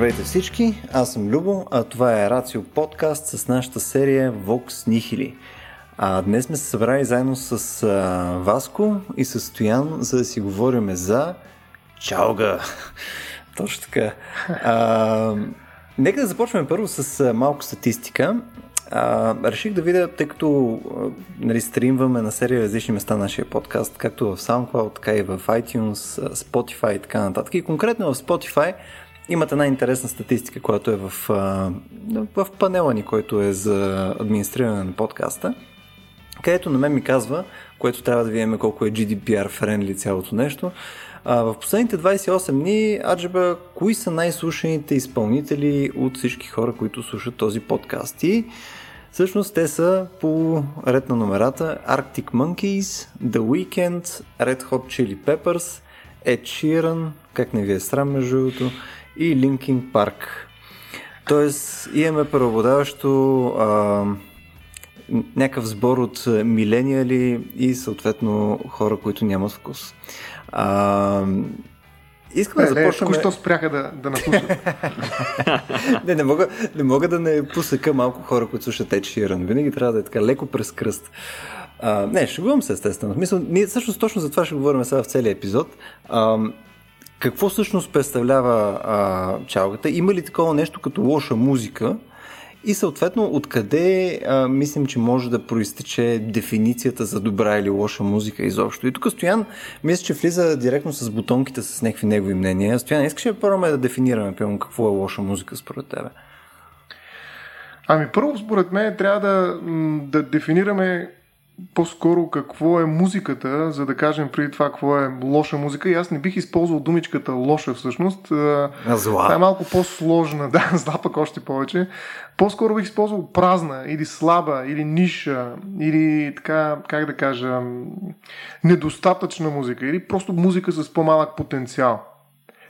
Здравейте всички, аз съм Любо, а това е Рацио подкаст с нашата серия Vox Nihili. А днес сме се събрали заедно с а, Васко и с Стоян, за да си говорим за чалга. Точно така. А, нека да започнем първо с малко статистика. А, реших да видя, тъй като нали, стримваме на серия различни места нашия подкаст, както в SoundCloud, така и в iTunes, Spotify и така нататък. И конкретно в Spotify имат една интересна статистика, която е в, в панела ни, който е за администриране на подкаста, където на мен ми казва, което трябва да видим колко е GDPR-френли цялото нещо, а, в последните 28 дни, Аджеба, кои са най-слушаните изпълнители от всички хора, които слушат този подкаст? И всъщност те са по ред на номерата Arctic Monkeys, The Weeknd, Red Hot Chili Peppers, Ed Sheeran, как не ви е срам между другото, и Linkin Park. Тоест имаме преобладаващо а, някакъв сбор от милениали и съответно хора, които нямат вкус. А, Искам да започнем... Току-що спряха да, да не, не мога, не мога да не посъка малко хора, които слушат Ed Sheeran. Винаги трябва да е така леко през кръст. А, не, шегувам се естествено. Мисля, ние всъщност точно за това ще говорим сега в целия епизод. А, какво всъщност представлява а, чалгата? Има ли такова нещо като лоша музика? И съответно, откъде а, мислим, че може да проистече дефиницията за добра или лоша музика изобщо. И тук Стоян, мисля, че влиза директно с бутонките с някакви негови мнения. Стоян, искаш ли първо да дефинираме, пълно, какво е лоша музика според тебе? Ами първо, според мен, трябва да, да дефинираме по-скоро какво е музиката, за да кажем преди това какво е лоша музика. И аз не бих използвал думичката лоша всъщност. А зла. Тя е малко по-сложна, да, зла пък още повече. По-скоро бих използвал празна или слаба, или ниша, или така, как да кажа, недостатъчна музика, или просто музика с по-малък потенциал.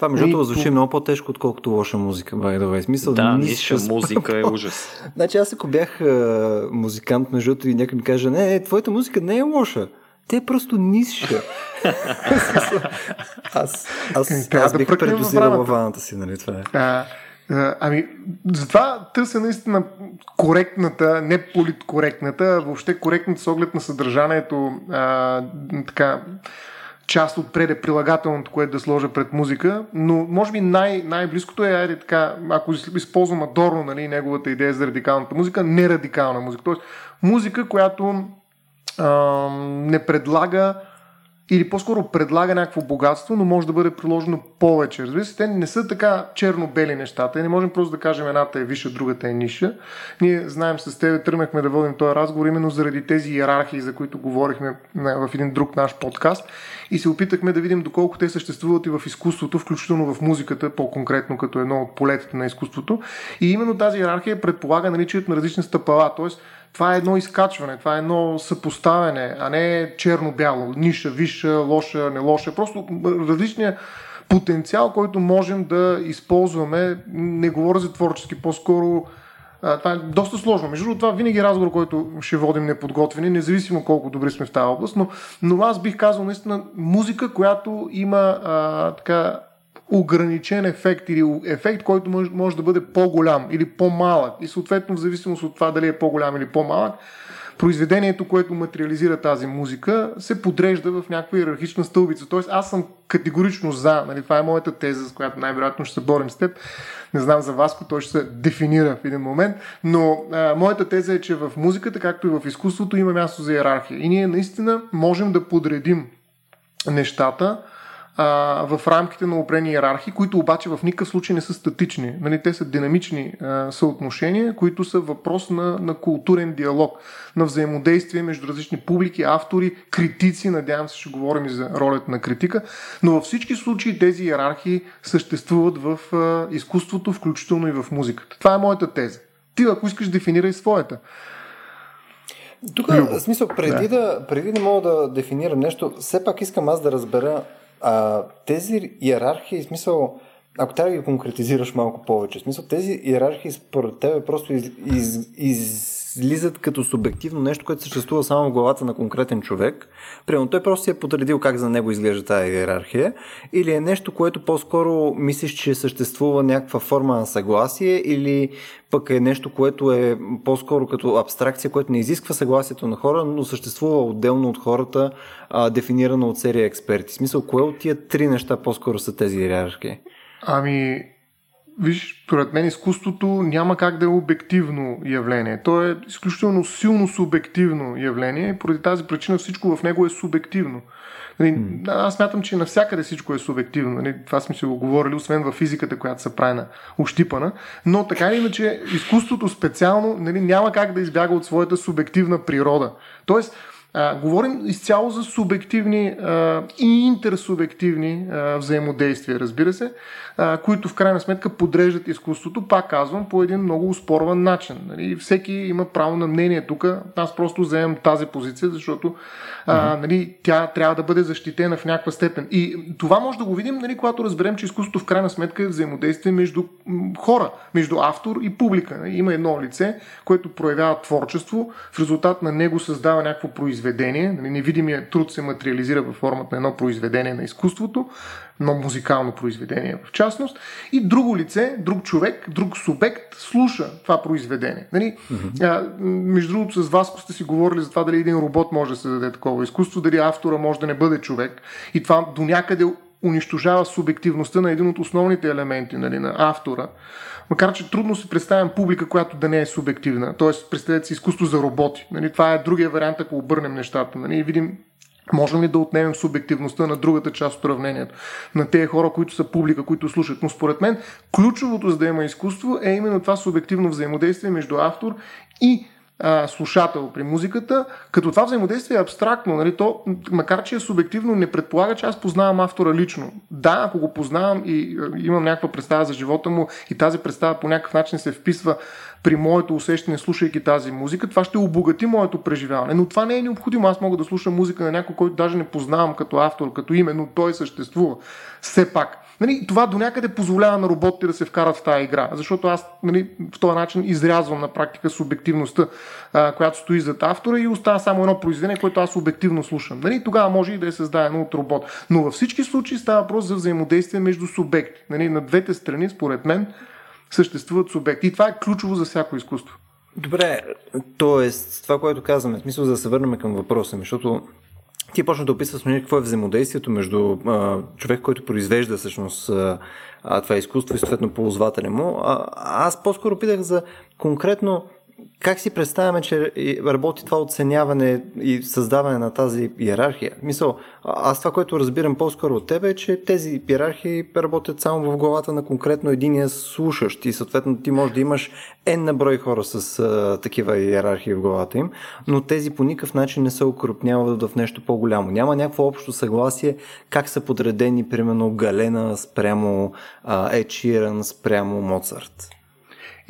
Това между другото звучи по... много по-тежко, отколкото лоша музика, by the way. Смисъл, да, ниша музика е ужас. значи аз ако бях а, музикант, между другото, и някой ми каже, не, не, твоята музика не е лоша. Те е просто ниша. аз, аз, аз, аз бих предозирал ваната си, нали това е. А, Ами, затова търся наистина коректната, не политкоректната, а въобще коректната с оглед на съдържанието, а, така, част от преде прилагателното, което да сложа пред музика, но може би най- най-близкото е, айде така, ако използвам Адорно, нали, неговата идея за радикалната музика, не радикална музика. Тоест, музика, която а, не предлага или по-скоро предлага някакво богатство, но може да бъде приложено повече. Разбира се, те не са така черно-бели нещата. Не можем просто да кажем едната е виша, другата е ниша. Ние знаем с теб, тръгнахме да водим този разговор именно заради тези иерархии, за които говорихме в един друг наш подкаст и се опитахме да видим доколко те съществуват и в изкуството, включително в музиката, по-конкретно като едно от полетите на изкуството. И именно тази иерархия предполага наличието на различни стъпала, т.е това е едно изкачване, това е едно съпоставяне, а не черно-бяло, ниша, висша, лоша, не лоша. Просто различния потенциал, който можем да използваме. Не говоря за творчески, по-скоро това е доста сложно. Между това винаги е разговор, който ще водим неподготвени, независимо колко добри сме в тази област, но, но аз бих казал наистина музика, която има а, така ограничен ефект или ефект, който може, може да бъде по-голям или по-малък и съответно в зависимост от това дали е по-голям или по-малък, произведението, което материализира тази музика, се подрежда в някаква иерархична стълбица. Тоест аз съм категорично за, нали, това е моята теза, с която най-вероятно ще се борим с теб. Не знам за вас, той ще се дефинира в един момент, но а, моята теза е, че в музиката, както и в изкуството, има място за иерархия. И ние наистина можем да подредим нещата, а, в рамките на опрени иерархии, които обаче в никакъв случай не са статични. Нали, те са динамични а, съотношения, които са въпрос на, на културен диалог, на взаимодействие между различни публики, автори, критици, надявам се ще говорим и за ролята на критика, но във всички случаи тези иерархии съществуват в а, изкуството, включително и в музиката. Това е моята теза. Ти, ако искаш, дефинирай своята. Тук, в смисъл, преди да. да, преди да мога да дефинирам нещо, все пак искам аз да разбера а, тези иерархии, смисъл, ако трябва да ги конкретизираш малко повече, смисъл, тези иерархии според тебе просто из, из, из слизат като субективно нещо, което съществува само в главата на конкретен човек. Примерно той просто си е подредил как за него изглежда тази иерархия. Или е нещо, което по-скоро мислиш, че съществува някаква форма на съгласие или пък е нещо, което е по-скоро като абстракция, което не изисква съгласието на хора, но съществува отделно от хората, а, дефинирано от серия експерти. В смисъл, кое от тия три неща по-скоро са тези иерархии? Ами, Виж, според мен изкуството няма как да е обективно явление. То е изключително силно субективно явление и поради тази причина всичко в него е субективно. Нали, аз смятам, че навсякъде всичко е субективно. Нали, това сме си го говорили, освен в физиката, която се прави на ощипана. Но така или иначе, изкуството специално нали, няма как да избяга от своята субективна природа. Тоест, а, говорим изцяло за субективни а, и интерсубективни а, взаимодействия, разбира се, а, които в крайна сметка подреждат изкуството, пак казвам, по един много успорван начин. Нали? Всеки има право на мнение тук. Аз просто вземам тази позиция, защото а, нали, тя трябва да бъде защитена в някаква степен. И това може да го видим, нали, когато разберем, че изкуството в крайна сметка е взаимодействие между хора, между автор и публика. Нали? Има едно лице, което проявява творчество, в резултат на него създава някакво произведение. Нали, невидимият труд се материализира във формата на едно произведение на изкуството едно музикално произведение в частност, и друго лице, друг човек, друг субект слуша това произведение. Нали? Mm-hmm. А, между другото, с Васко сте си говорили за това дали един робот може да се даде такова изкуство, дали автора може да не бъде човек. И това до някъде унищожава субективността на един от основните елементи нали, на автора. Макар, че трудно се представям публика, която да не е субективна. Тоест, представете си изкуство за роботи. Нали, това е другия вариант, ако обърнем нещата. Нали, и видим Можем ли да отнемем субективността на другата част от уравнението, на тези хора, които са публика, които слушат? Но според мен ключовото за да има изкуство е именно това субективно взаимодействие между автор и а, слушател при музиката, като това взаимодействие е абстрактно, нали, то, макар че е субективно, не предполага, че аз познавам автора лично. Да, ако го познавам и имам някаква представа за живота му и тази представа по някакъв начин се вписва при моето усещане, слушайки тази музика, това ще обогати моето преживяване. Но това не е необходимо. Аз мога да слушам музика на някой, който даже не познавам като автор, като име, но той съществува. Все пак. Нали, това до някъде позволява на роботите да се вкарат в тази игра, защото аз нали, в този начин изрязвам на практика субективността, а, която стои зад автора и остава само едно произведение, което аз обективно слушам. Нали, тогава може и да е създадено от робот. Но във всички случаи става въпрос за взаимодействие между субекти. Нали, на двете страни, според мен, съществуват субекти. И това е ключово за всяко изкуство. Добре, т.е. това, което казваме, в смисъл да се върнем към въпроса, защото ти почна да описваш нали, какво е взаимодействието между а, човек, който произвежда всъщност а, това изкуство и съответно ползвателя му. А, аз по-скоро питах за конкретно как си представяме, че работи това оценяване и създаване на тази иерархия? Мисъл, аз това, което разбирам по-скоро от тебе е, че тези иерархии работят само в главата на конкретно единия слушащ и съответно ти можеш да имаш N на брой хора с а, такива иерархии в главата им, но тези по никакъв начин не се укрупняват в нещо по-голямо. Няма някакво общо съгласие как са подредени, примерно, Галена спрямо Ед Ширан спрямо Моцарт.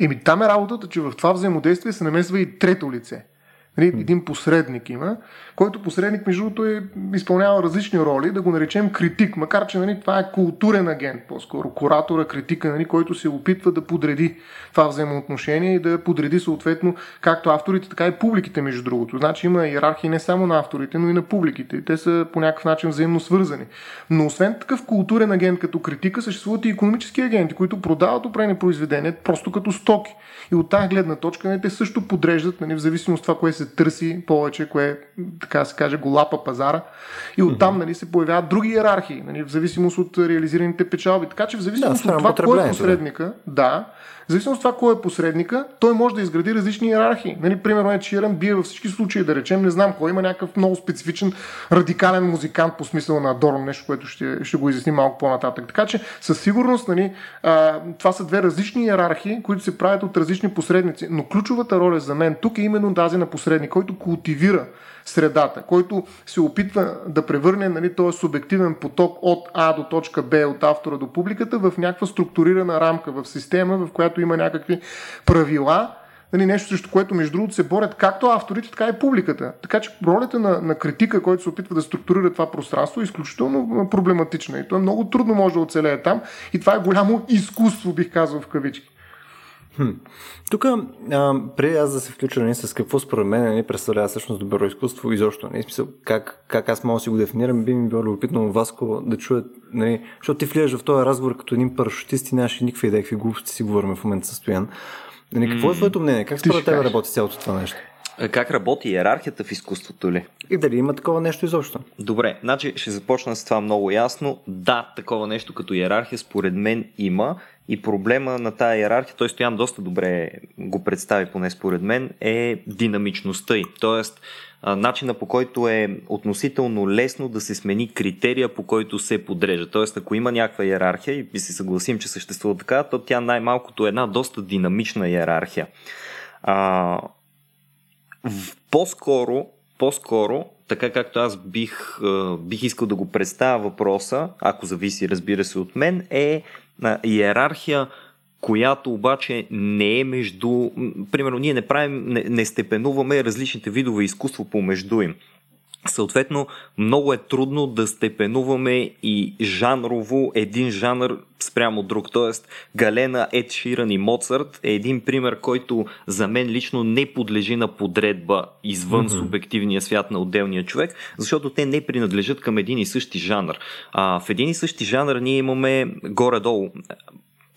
Еми там е работата, че в това взаимодействие се намесва и трето лице. Нали, един посредник има, който посредник, между другото, е, изпълнява различни роли, да го наречем критик, макар че нали, това е културен агент, по-скоро куратора, критика, нали, който се опитва да подреди това взаимоотношение и да подреди съответно както авторите, така и публиките, между другото. Значи има иерархия не само на авторите, но и на публиките. И те са по някакъв начин взаимно свързани. Но освен такъв културен агент като критика, съществуват и економически агенти, които продават определени произведения просто като стоки. И от тази гледна точка нали, те също подреждат, нали, в зависимост от това, кое се търси повече, кое, така се каже, го лапа пазара. И оттам нали, се появяват други иерархии, нали, в зависимост от реализираните печалби. Така че в зависимост да, от това, кой е посредника, да, в зависимост от това, кой е посредника, той може да изгради различни иерархии. Нали, примерно, е Ширан бие във всички случаи, да речем, не знам кой има някакъв много специфичен, радикален музикант по смисъла на Дорн, нещо, което ще, ще го изясни малко по-нататък. Така че, със сигурност, нали, а, това са две различни иерархии, които се правят от различни посредници. Но ключовата роля за мен тук е именно тази на посредник, който култивира средата, който се опитва да превърне нали, този субективен поток от А до точка Б, от автора до публиката, в някаква структурирана рамка, в система, в която има някакви правила, нали, нещо срещу което, между другото, се борят както авторите, така и публиката. Така че ролята на, на критика, който се опитва да структурира това пространство, е изключително проблематична. И то е много трудно може да оцелее там. И това е голямо изкуство, бих казал в кавички. Хм. Тук, преди аз да се включа нали, с какво според мен нали, представлява всъщност добро изкуство изобщо. Нали, смисъл, как, как аз мога да си го дефинирам, би ми било любопитно Васко да чуят, нали, защото ти влияш в този разговор като един парашутист и нямаш никакви идеи, какви глупости си говорим в момента състоян. Нали, какво е твоето мнение? Как според тебе работи цялото това нещо? Как работи иерархията в изкуството ли? И дали има такова нещо изобщо? Добре, значи ще започна с това много ясно. Да, такова нещо като иерархия според мен има и проблема на тая иерархия, той Стоян доста добре го представи, поне според мен, е динамичността й. Тоест, начина по който е относително лесно да се смени критерия, по който се подрежа. Тоест, ако има някаква иерархия и си съгласим, че съществува така, то тя най-малкото е една доста динамична иерархия. А, по-скоро, по-скоро, така както аз бих, бих искал да го представя въпроса, ако зависи, разбира се, от мен, е иерархия, която обаче не е между... Примерно, ние не правим, не, не степенуваме различните видове изкуство помежду им. Съответно, много е трудно да степенуваме и жанрово един жанр спрямо друг. Тоест, Галена, Ед Ширан и Моцарт е един пример, който за мен лично не подлежи на подредба извън mm-hmm. субективния свят на отделния човек, защото те не принадлежат към един и същи жанр. А, в един и същи жанр ние имаме горе-долу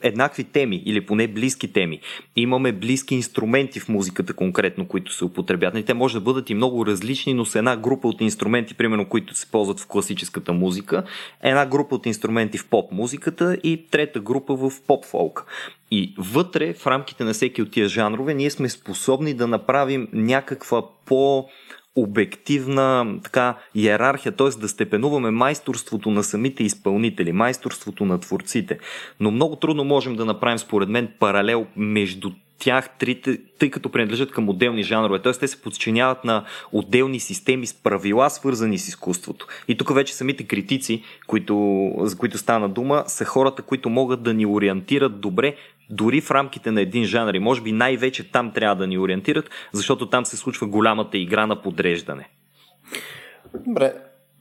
еднакви теми или поне близки теми. Имаме близки инструменти в музиката конкретно, които се употребят. Те може да бъдат и много различни, но с една група от инструменти, примерно, които се ползват в класическата музика, една група от инструменти в поп музиката и трета група в поп фолк. И вътре, в рамките на всеки от тия жанрове, ние сме способни да направим някаква по- обективна така иерархия, т.е. да степенуваме майсторството на самите изпълнители, майсторството на творците. Но много трудно можем да направим, според мен, паралел между тях трите, тъй като принадлежат към отделни жанрове. Т.е. те се подчиняват на отделни системи с правила, свързани с изкуството. И тук вече самите критици, които, за които стана дума, са хората, които могат да ни ориентират добре дори в рамките на един жанр. И може би най-вече там трябва да ни ориентират, защото там се случва голямата игра на подреждане. Добре.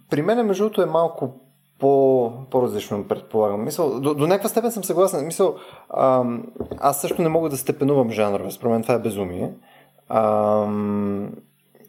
При мен, между другото, е малко по, по-различно, предполагам. Мисъл, до, до някаква степен съм съгласен. Мисъл, ам, аз също не мога да степенувам жанрове. Според мен това е безумие. Ам,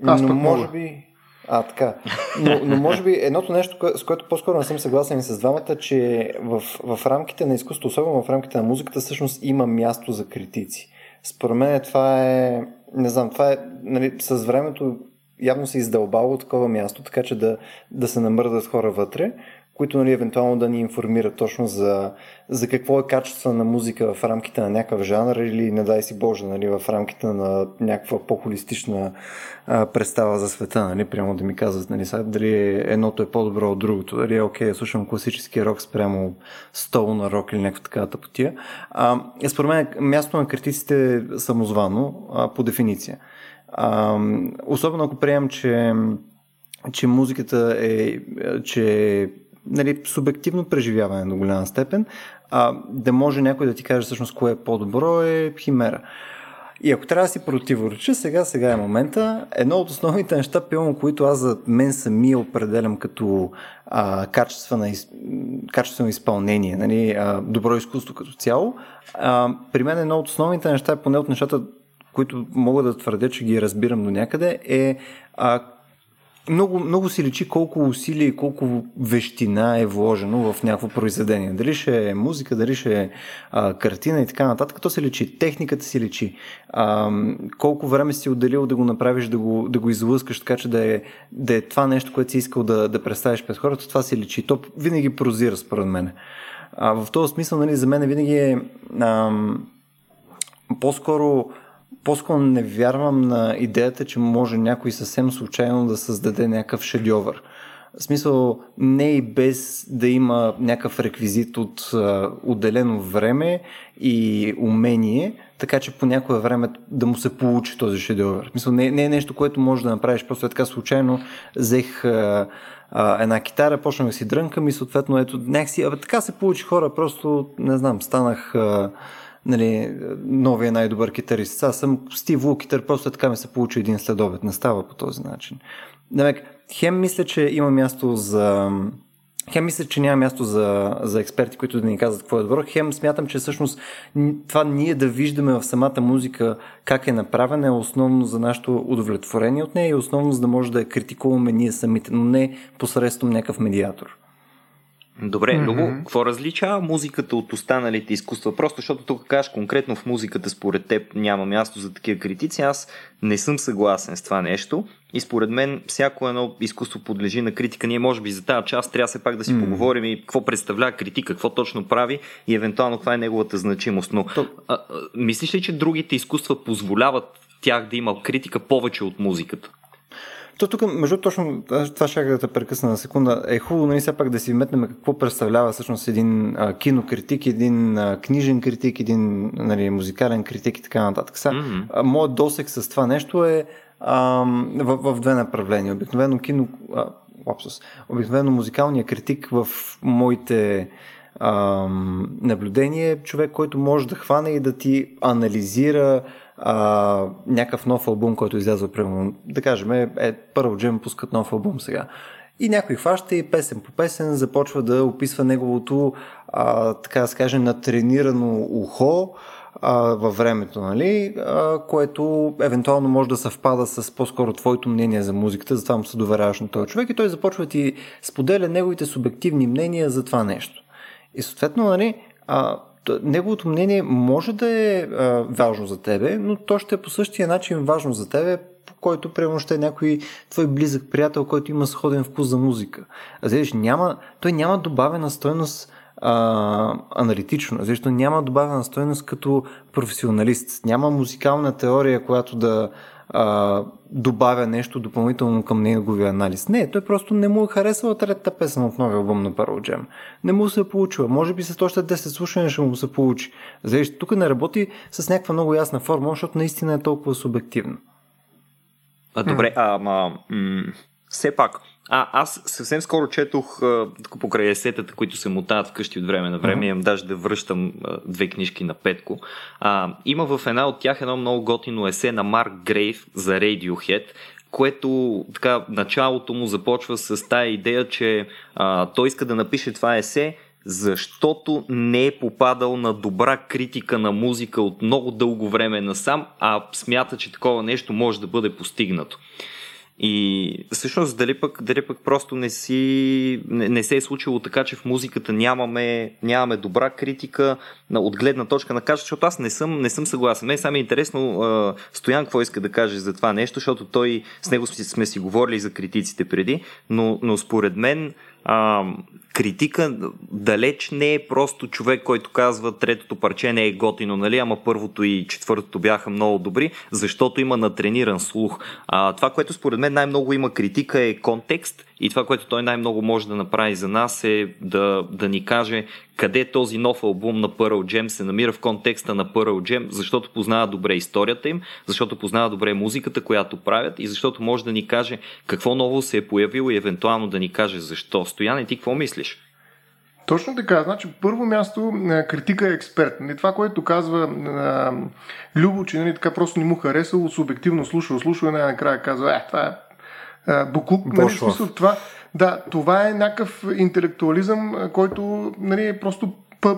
аз но може мога. би... А, така. Но, но може би едното нещо, с което по-скоро не съм съгласен и с двамата, че в, в рамките на изкуството, особено в рамките на музиката, всъщност има място за критици. Според мен това е, не знам, това е, нали, с времето явно се издълбало такова място, така че да, да се намърдат хора вътре които нали, евентуално да ни информират точно за, за какво е качество на музика в рамките на някакъв жанр или, не дай си Боже, нали, в рамките на някаква по-холистична а, представа за света. Нали, прямо да ми казват нали, сега, дали едното е по-добро от другото, дали е окей, слушам класически рок спрямо стол на рок или някаква такава тъпотия. А, според мен място на критиците е самозвано а, по дефиниция. А, особено ако приемам, че че музиката е, че нали, субективно преживяване до голяма степен, а, да може някой да ти каже всъщност кое е по-добро е химера. И ако трябва да си противореча, сега, сега е момента. Едно от основните неща, пилно, които аз за мен самия определям като а, качествено, из, качествено изпълнение, нали, а, добро изкуство като цяло, а, при мен едно от основните неща, поне от нещата, които мога да твърдя, че ги разбирам до някъде, е а, много, много си личи колко усилие и колко вещина е вложено в някакво произведение. Дали ще е музика, дали ще е а, картина и така нататък, то се личи. Техниката си личи. А, колко време си отделил да го направиш, да го, да го излъскаш, така че да е, да е това нещо, което си искал да, да представиш пред хората, това си личи. То винаги прозира, според мен. А, в този смисъл, нали, за мен винаги е а, по-скоро по-скоро не вярвам на идеята, че може някой съвсем случайно да създаде някакъв шедьовър. В смисъл, не и без да има някакъв реквизит от а, отделено време и умение, така че по някое време да му се получи този шедьовър. В смисъл, не, не е нещо, което може да направиш просто е така случайно. Взех а, а, една китара, почнах да си дрънкам и съответно ето някакси, абе, така се получи хора, просто не знам, станах а, нали, новия най-добър китарист. Аз съм Стив Лукитър, просто така ми се получи един следобед. Не става по този начин. Демек, хем мисля, че има място за, Хем мисля, че няма място за, за експерти, които да ни казват какво е добро. Хем смятам, че всъщност това ние да виждаме в самата музика как е направена е основно за нашето удовлетворение от нея и основно за да може да я критикуваме ние самите, но не посредством някакъв медиатор. Добре, mm-hmm. Любо, какво различава музиката от останалите изкуства? Просто защото тук кажеш конкретно в музиката според теб няма място за такива критици. Аз не съм съгласен с това нещо и според мен всяко едно изкуство подлежи на критика. Ние може би за тази част трябва все пак да си mm-hmm. поговорим и какво представлява критика, какво точно прави и евентуално каква е неговата значимост. Но То... а, а, мислиш ли, че другите изкуства позволяват тях да има критика повече от музиката? То тук, между точно това ще да те прекъсна на секунда, е хубаво нали, все пак да си вметнем какво представлява всъщност един а, кинокритик, един а, книжен критик, един нали, музикален критик и така нататък. Сега, mm-hmm. моят досек с това нещо е а, в, в две направления. Обикновено кино, а, лапсус, обикновено музикалният критик в моите а, наблюдения е човек, който може да хване и да ти анализира а, някакъв нов албум, който излязва, примерно, да кажем, е, е първо джем пускат нов албум сега. И някой хваща и песен по песен започва да описва неговото, а, така да се натренирано ухо а, във времето, нали? А, което евентуално може да съвпада с по-скоро твоето мнение за музиката, затова му се доверяваш на този човек и той започва ти споделя неговите субективни мнения за това нещо. И съответно, нали, а, неговото мнение може да е а, важно за тебе, но то ще е по същия начин важно за тебе, по който, примерно, ще е някой твой близък приятел, който има сходен вкус за музика. А знаеш, няма, той няма добавена стойност а, аналитично, защото няма добавена стойност като професионалист. Няма музикална теория, която да, а, добавя нещо допълнително към неговия анализ. Не, той просто не му е харесала третата песен от новия албум на Pearl Jam. Не му се е получила. Може би след още 10 слушания ще му се получи. Защо тук не работи с някаква много ясна форма, защото наистина е толкова субективно. А, добре, ама м- все пак, а, аз съвсем скоро четох тук покрай есетата, които се мутават вкъщи от време на време. Uh-huh. Имам даже да връщам а, две книжки на Петко. А, има в една от тях едно много готино есе на Марк Грейв за Radiohead, което така началото му започва с тая идея, че а, той иска да напише това есе, защото не е попадал на добра критика на музика от много дълго време насам, а смята, че такова нещо може да бъде постигнато. И всъщност дали пък, дали пък просто не, си, не, не се е случило така, че в музиката нямаме, нямаме добра критика на, от гледна точка на качество, защото аз не съм, не съм съгласен. Мен само е интересно а, Стоян какво иска да каже за това нещо, защото той с него сме си говорили за критиците преди, но, но според мен а, критика далеч не е просто човек, който казва третото парче не е готино, нали, ама първото и четвъртото бяха много добри, защото има натрениран слух. А, това, което според мен най-много има критика е контекст и това, което той най-много може да направи за нас е да, да ни каже къде този нов албум на Pearl Jam се намира в контекста на Pearl Jam, защото познава добре историята им, защото познава добре музиката, която правят и защото може да ни каже какво ново се е появило и евентуално да ни каже защо. Стоян, ти какво мислиш? Точно така. Значи, първо място, е, критика е експерт. Не това, което казва а, Любо, че нали, така просто не му харесало, субективно слушал, слушал и най-накрая казва, е, това е буклук. Нали, смисъл, това, да, това е някакъв интелектуализъм, който нали, е просто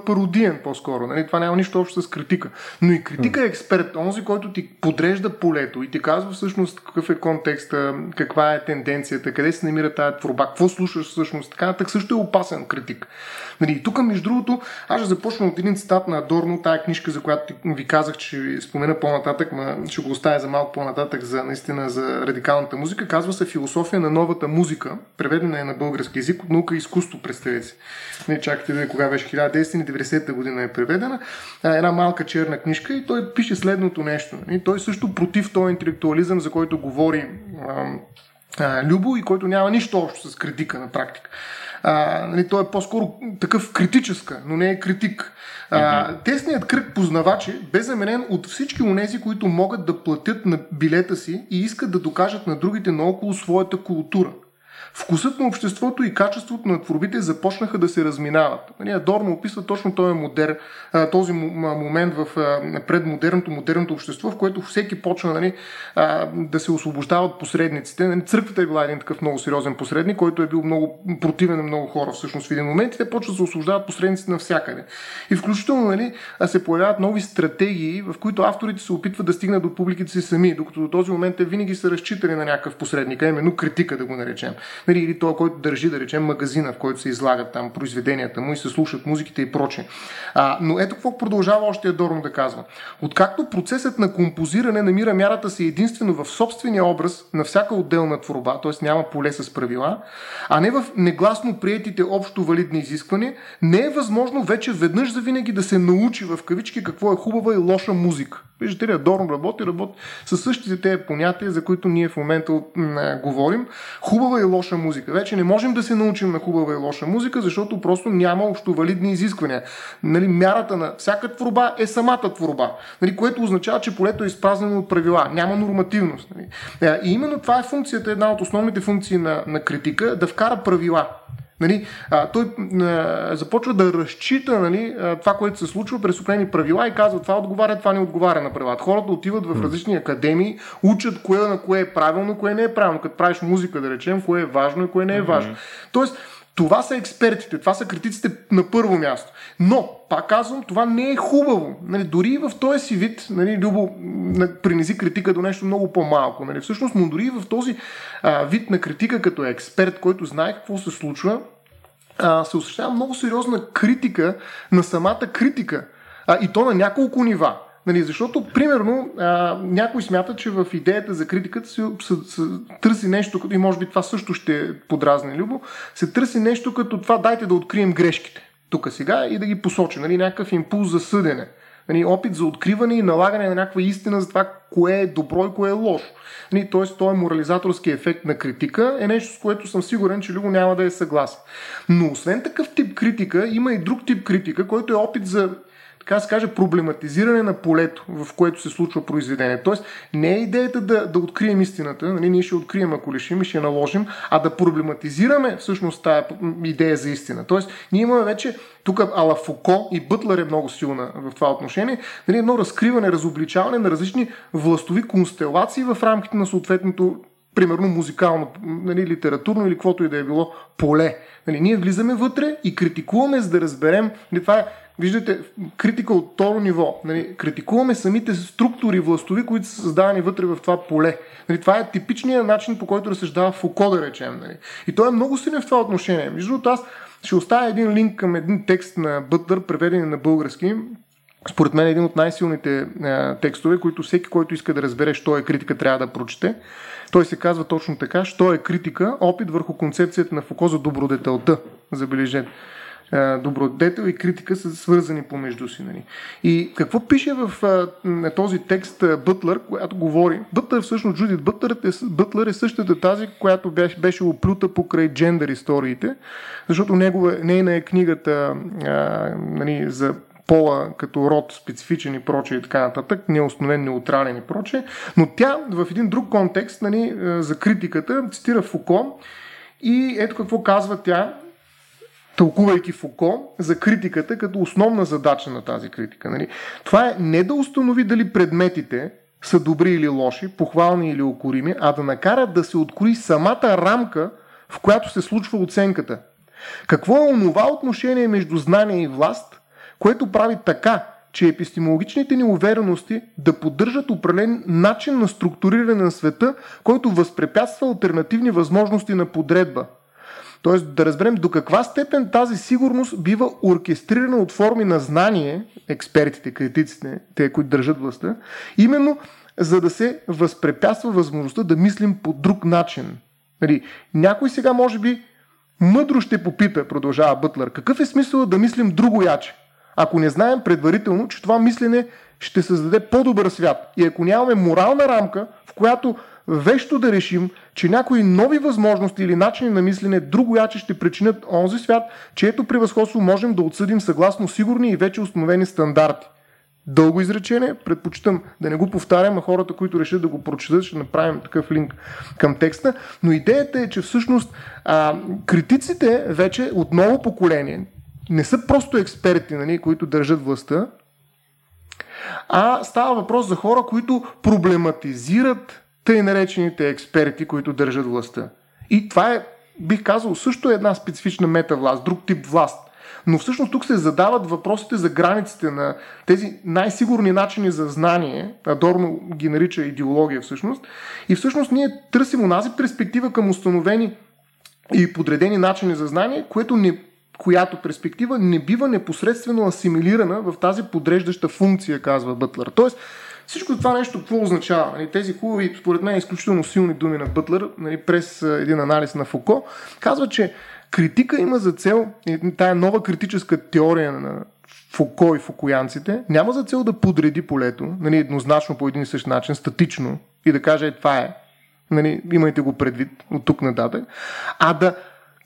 пародиен по-скоро. Нали? Това няма нищо общо с критика. Но и критика е експерт, онзи, който ти подрежда полето и ти казва всъщност какъв е контекста, каква е тенденцията, къде се намира тази творба, какво слушаш всъщност. Така нататък също е опасен критик. Нали? И тук, между другото, аз ще започна от един цитат на Адорно, тая книжка, за която ви казах, че ще спомена по-нататък, но ще го оставя за малко по-нататък, за наистина за радикалната музика. Казва се Философия на новата музика, преведена е на български язик от наука и изкуство, представете си. Не чакайте да кога беше 1990 година е преведена. Една малка черна книжка и той пише следното нещо. И той също против този интелектуализъм, за който говори Любо и който няма нищо общо с критика на практика. А, нали, той е по-скоро такъв критическа, но не е критик. А, тесният кръг познавачи бе заменен от всички унези, които могат да платят на билета си и искат да докажат на другите наоколо своята култура. Вкусът на обществото и качеството на творбите започнаха да се разминават. Нали, Адорно описва точно този, модер, този момент в предмодерното, модерното общество, в което всеки почва нали, да се освобождава от посредниците. Нали, църквата е била един такъв много сериозен посредник, който е бил много противен на много хора всъщност в един момент и те почват да се освобождават посредниците навсякъде. И включително нали, се появяват нови стратегии, в които авторите се опитват да стигнат до публиките си сами, докато до този момент те винаги са разчитали на някакъв посредник, а именно критика да го наречем. Нали, или той, който държи, да речем, магазина, в който се излагат там произведенията му и се слушат музиките и прочее. А, но ето какво продължава още Едорно да казва. Откакто процесът на композиране намира мярата си единствено в собствения образ на всяка отделна творба, т.е. няма поле с правила, а не в негласно приетите общо валидни изисквания, не е възможно вече веднъж за винаги да се научи в кавички какво е хубава и лоша музика. Виждате ли, Адорно работи, работи с същите тези понятия, за които ние в момента м- говорим. Хубава и лоша музика. Вече не можем да се научим на хубава и лоша музика, защото просто няма общо валидни изисквания. Нали, мярата на всяка творба е самата творба, нали, което означава, че полето е изпразнено от правила. Няма нормативност. Нали. Е, и именно това е функцията, една от основните функции на, на критика, да вкара правила. Нали, а, той а, започва да разчита нали, а, това, което се случва през определени правила и казва това отговаря, това не отговаря на правилата. Хората отиват в различни академии, учат кое на кое е правилно, кое не е правилно. Като правиш музика, да речем, кое е важно и кое не е важно. Mm-hmm. Тоест, това са експертите, това са критиците на първо място. Но, пак казвам, това не е хубаво. Нали, дори и в този си вид, нали, Любо принизи критика до нещо много по-малко. Нали. Всъщност, но дори и в този а, вид на критика като експерт, който знае какво се случва, а, се осъществява много сериозна критика на самата критика. А, и то на няколко нива. Нали, защото, примерно, а, някой смята, че в идеята за критиката се, се, се търси нещо, и може би това също ще подразне Любо, се търси нещо като това, дайте да открием грешките тук сега и да ги посочим. Нали, някакъв импулс за съдене. Нали, опит за откриване и налагане на някаква истина за това, кое е добро и кое е лошо. Нали, Тоест, този морализаторски ефект на критика е нещо, с което съм сигурен, че Любо няма да е съгласен. Но освен такъв тип критика, има и друг тип критика, който е опит за така се каже, проблематизиране на полето, в което се случва произведение. Тоест, не е идеята да, да открием истината, нали, ние ще открием, ако решим и ще наложим, а да проблематизираме всъщност тази идея за истина. Тоест, ние имаме вече тук Ала Фуко и Бътлър е много силна в това отношение, нали, едно разкриване, разобличаване на различни властови констелации в рамките на съответното примерно музикално, нали, литературно или каквото и да е било поле. Нали, ние влизаме вътре и критикуваме, за да разберем. Нали, това е Виждате, критика от второ ниво. Нали, критикуваме самите структури властови, които са създавани вътре в това поле. Нали, това е типичният начин, по който разсъждава Фуко, да речем. Нали. И той е много силен в това отношение. Между другото, аз ще оставя един линк към един текст на Бътър, преведен на български. Според мен е един от най-силните е, текстове, които всеки, който иска да разбере, що е критика, трябва да прочете. Той се казва точно така, що е критика, опит върху концепцията на Фуко за добродетелта. Забележете добродетел и критика са свързани помежду си. Нали. И какво пише в а, този текст Бътлър, която говори? Бътлър, всъщност Джудит Бътлър е, Бътлър е същата тази, която беше, беше оплюта покрай джендър историите, защото негова, нейна е книгата а, нали, за пола като род, специфичен и прочее и така нататък, неустановен, неутрален и прочее, но тя в един друг контекст нали, за критиката цитира Фуко и ето какво казва тя тълкувайки Фуко за критиката като основна задача на тази критика. Нали? Това е не да установи дали предметите са добри или лоши, похвални или окорими, а да накара да се открои самата рамка, в която се случва оценката. Какво е онова отношение между знание и власт, което прави така, че епистемологичните ни уверености да поддържат определен начин на структуриране на света, който възпрепятства альтернативни възможности на подредба – Тоест да разберем до каква степен тази сигурност бива оркестрирана от форми на знание, експертите, критиците, те, които държат властта, именно за да се възпрепятства възможността да мислим по друг начин. Нали, някой сега може би мъдро ще попита, продължава Бътлър, какъв е смисъл да мислим друго яче, ако не знаем предварително, че това мислене ще създаде по-добър свят. И ако нямаме морална рамка, в която вещо да решим, че някои нови възможности или начини на мислене друго яче ще причинят онзи свят, чието превъзходство можем да отсъдим съгласно сигурни и вече установени стандарти. дълго изречение, предпочитам да не го повтарям, а хората, които решат да го прочетат, ще направим такъв линк към текста. Но идеята е, че всъщност а, критиците вече от ново поколение не са просто експерти, нали, които държат властта, а става въпрос за хора, които проблематизират тъй наречените експерти, които държат властта. И това е, бих казал, също една специфична метавласт, друг тип власт. Но всъщност тук се задават въпросите за границите на тези най-сигурни начини за знание. Адорно ги нарича идеология всъщност. И всъщност ние търсим онази перспектива към установени и подредени начини за знание, което не, която перспектива не бива непосредствено асимилирана в тази подреждаща функция, казва Бътлер. Тоест, всичко това нещо какво означава? Нали, тези хубави, според мен, изключително силни думи на Бътлер, нали, през един анализ на Фуко, казва, че критика има за цел, тая нова критическа теория на Фуко и фукоянците, няма за цел да подреди полето, нали, еднозначно по един и същ начин, статично, и да каже, е, това е, нали, имайте го предвид от тук нататък, а да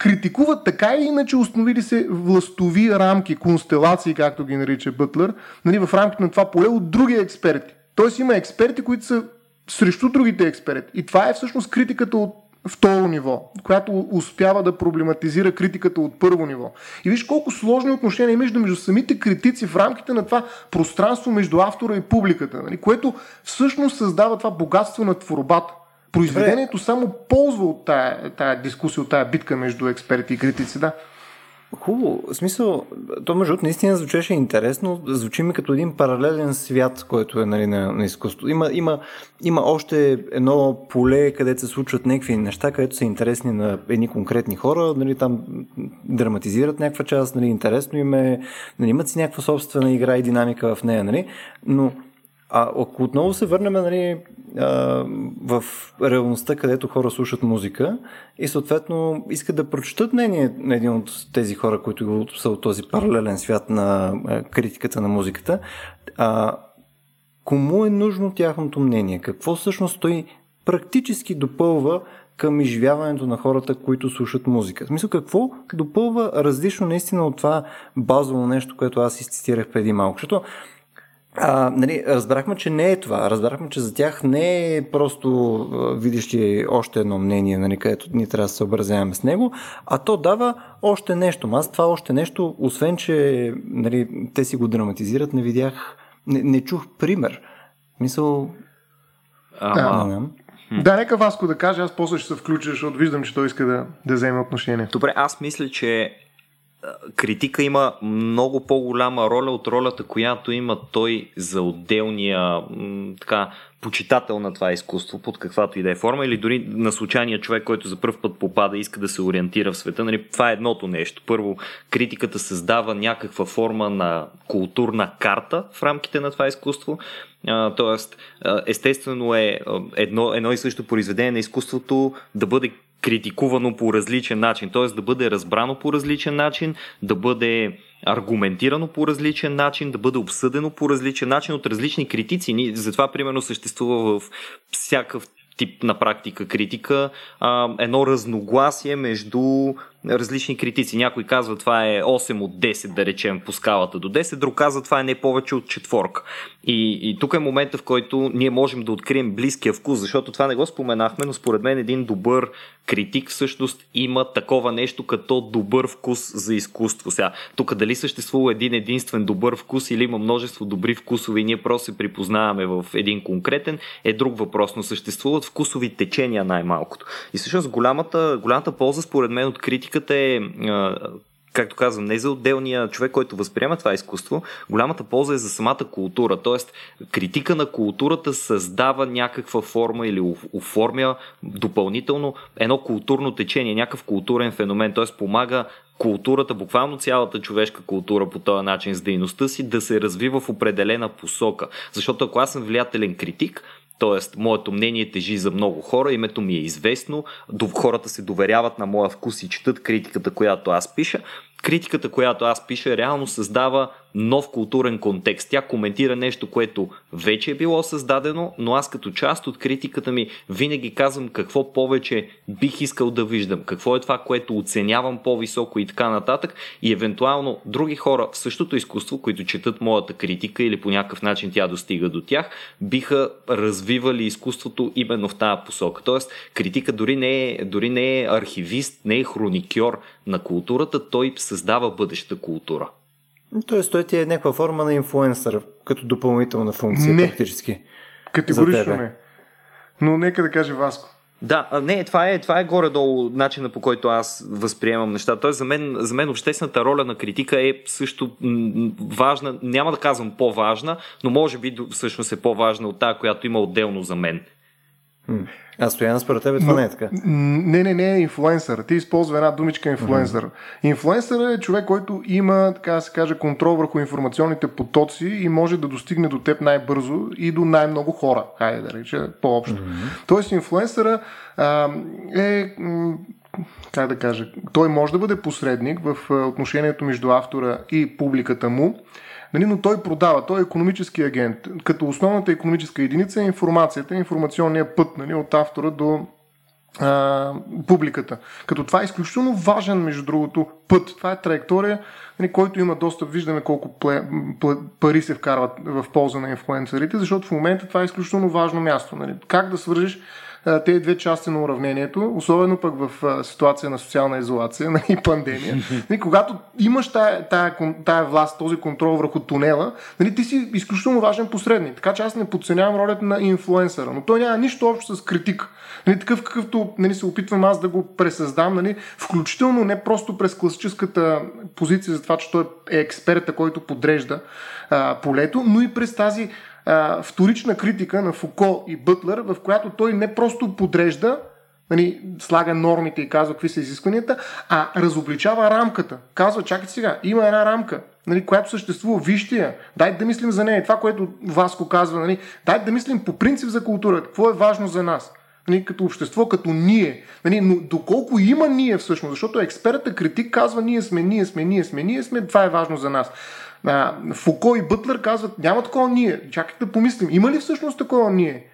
критикуват така или иначе установили се властови рамки, констелации, както ги нарича Бътлер, нали, в рамките на това поле от други експерти. Тоест има експерти, които са срещу другите експерти. И това е всъщност критиката от второ ниво, която успява да проблематизира критиката от първо ниво. И виж колко сложни отношения между, между самите критици в рамките на това пространство между автора и публиката, нали, което всъщност създава това богатство на творбата. Произведението Добре. само ползва от тая, тая дискусия, от тая битка между експерти и критици, да. Хубаво. В смисъл, то между наистина звучеше интересно. Звучи ми като един паралелен свят, който е нали, на, на изкуство. Има, има, има още едно поле, където се случват някакви неща, където са интересни на едни конкретни хора. Нали, там драматизират някаква част, нали, интересно им е, нали, имат си някаква собствена игра и динамика в нея. Нали, но а ако отново се върнем нали, в реалността, където хора слушат музика и съответно искат да прочитат мнение на един от тези хора, които са от този паралелен свят на критиката на музиката, а, кому е нужно тяхното мнение? Какво всъщност той практически допълва към изживяването на хората, които слушат музика. В смисъл, какво допълва различно наистина от това базово нещо, което аз изцитирах преди малко? Защото а, нали, разбрахме, че не е това. Разбрахме, че за тях не е просто видиш ли още едно мнение, нали, където ние трябва да се съобразяваме с него, а то дава още нещо. Аз това още нещо, освен че нали, те си го драматизират, не видях, не, не чух пример. Мисъл... Ама... Да. Да, нека Васко да каже, аз после ще се включа, защото виждам, че той иска да, да вземе отношение. Добре, аз мисля, че критика има много по-голяма роля от ролята, която има той за отделния така, почитател на това изкуство, под каквато и да е форма, или дори на случайния човек, който за първ път попада и иска да се ориентира в света. Нали, това е едното нещо. Първо, критиката създава някаква форма на културна карта в рамките на това изкуство. тоест, естествено е едно, едно и също произведение на изкуството да бъде критикувано по различен начин, т.е. да бъде разбрано по различен начин, да бъде аргументирано по различен начин, да бъде обсъдено по различен начин от различни критици. Затова, примерно, съществува в всякакъв тип на практика критика а, едно разногласие между различни критици. Някой казва това е 8 от 10, да речем, по скалата до 10, друг казва това е не повече от четворка. И, и тук е момента, в който ние можем да открием близкия вкус, защото това не го споменахме, но според мен един добър критик всъщност има такова нещо като добър вкус за изкуство. Сега, тук дали съществува един единствен добър вкус или има множество добри вкусове и ние просто се припознаваме в един конкретен, е друг въпрос, но съществуват вкусови течения най-малкото. И всъщност голямата, голямата полза според мен от критиката е както казвам, не за отделния човек, който възприема това изкуство, голямата полза е за самата култура. Тоест, критика на културата създава някаква форма или оформя допълнително едно културно течение, някакъв културен феномен, т.е. помага културата, буквално цялата човешка култура по този начин с дейността си да се развива в определена посока. Защото ако аз съм влиятелен критик, Тоест, моето мнение тежи за много хора, името ми е известно, хората се доверяват на моя вкус и четат критиката, която аз пиша. Критиката, която аз пиша, реално създава нов културен контекст. Тя коментира нещо, което вече е било създадено, но аз като част от критиката ми винаги казвам какво повече бих искал да виждам, какво е това, което оценявам по-високо и така нататък. И евентуално други хора в същото изкуство, които четат моята критика или по някакъв начин тя достига до тях, биха развивали изкуството именно в тази посока. Тоест, критика дори не е, дори не е архивист, не е хроникьор на културата, той създава бъдеща култура. Тоест, той ти е някаква форма на инфлуенсър, като допълнителна функция Не. практически. Категорично не. Но нека да каже Васко. Да, не, това е, това е горе-долу начина по който аз възприемам нещата. Тоест, за мен, за мен обществената роля на критика е също важна, няма да казвам по-важна, но може би всъщност е по-важна от тази, която има отделно за мен. А Стояна, според тебе това Но- не е така. Не, не, не е инфлуенсър. Ти използва една думичка инфлуенсър. Инфлуенсър е човек, който има, така да се каже, контрол върху информационните потоци и може да достигне до теб най-бързо и до най-много хора. Хайде да рече по-общо. Тоест, инфлуенсъра а, е. Как да кажа? Той може да бъде посредник в отношението между автора и публиката му. Нали, но той продава, той е економически агент. Като основната економическа единица е информацията, информационния път нали, от автора до а, публиката. Като това е изключително важен, между другото, път. Това е траектория, нали, който има доста, виждаме колко пле, пле, пари се вкарват в полза на инфлуенсърите, защото в момента това е изключително важно място. Нали. Как да свържеш тези две части на уравнението, особено пък в ситуация на социална изолация и пандемия. Нали, когато имаш тая, тая, тая власт, този контрол върху тунела, нали, ти си изключително важен посредник. Така че аз не подценявам ролята на инфлуенсъра, но той няма нищо общо с критик. Нали, такъв какъвто нали, се опитвам аз да го пресъздам, включително не просто през класическата позиция за това, че той е експерта, който подрежда полето, но и през тази а, вторична критика на Фуко и Бътлер, в която той не просто подрежда, нали, слага нормите и казва какви са изискванията, а разобличава рамката. Казва, чакайте сега, има една рамка, нали, която съществува, вижте я, дайте да мислим за нея. Това, което Васко казва, нали, дайте да мислим по принцип за културата, какво е важно за нас. Нали, като общество, като ние. Нали, но доколко има ние всъщност, защото експертът критик казва ние сме, ние сме, ние сме, ние сме, това е важно за нас. А, Фуко и Бътлер казват, няма такова ние. Чакайте да помислим. Има ли всъщност такова ние?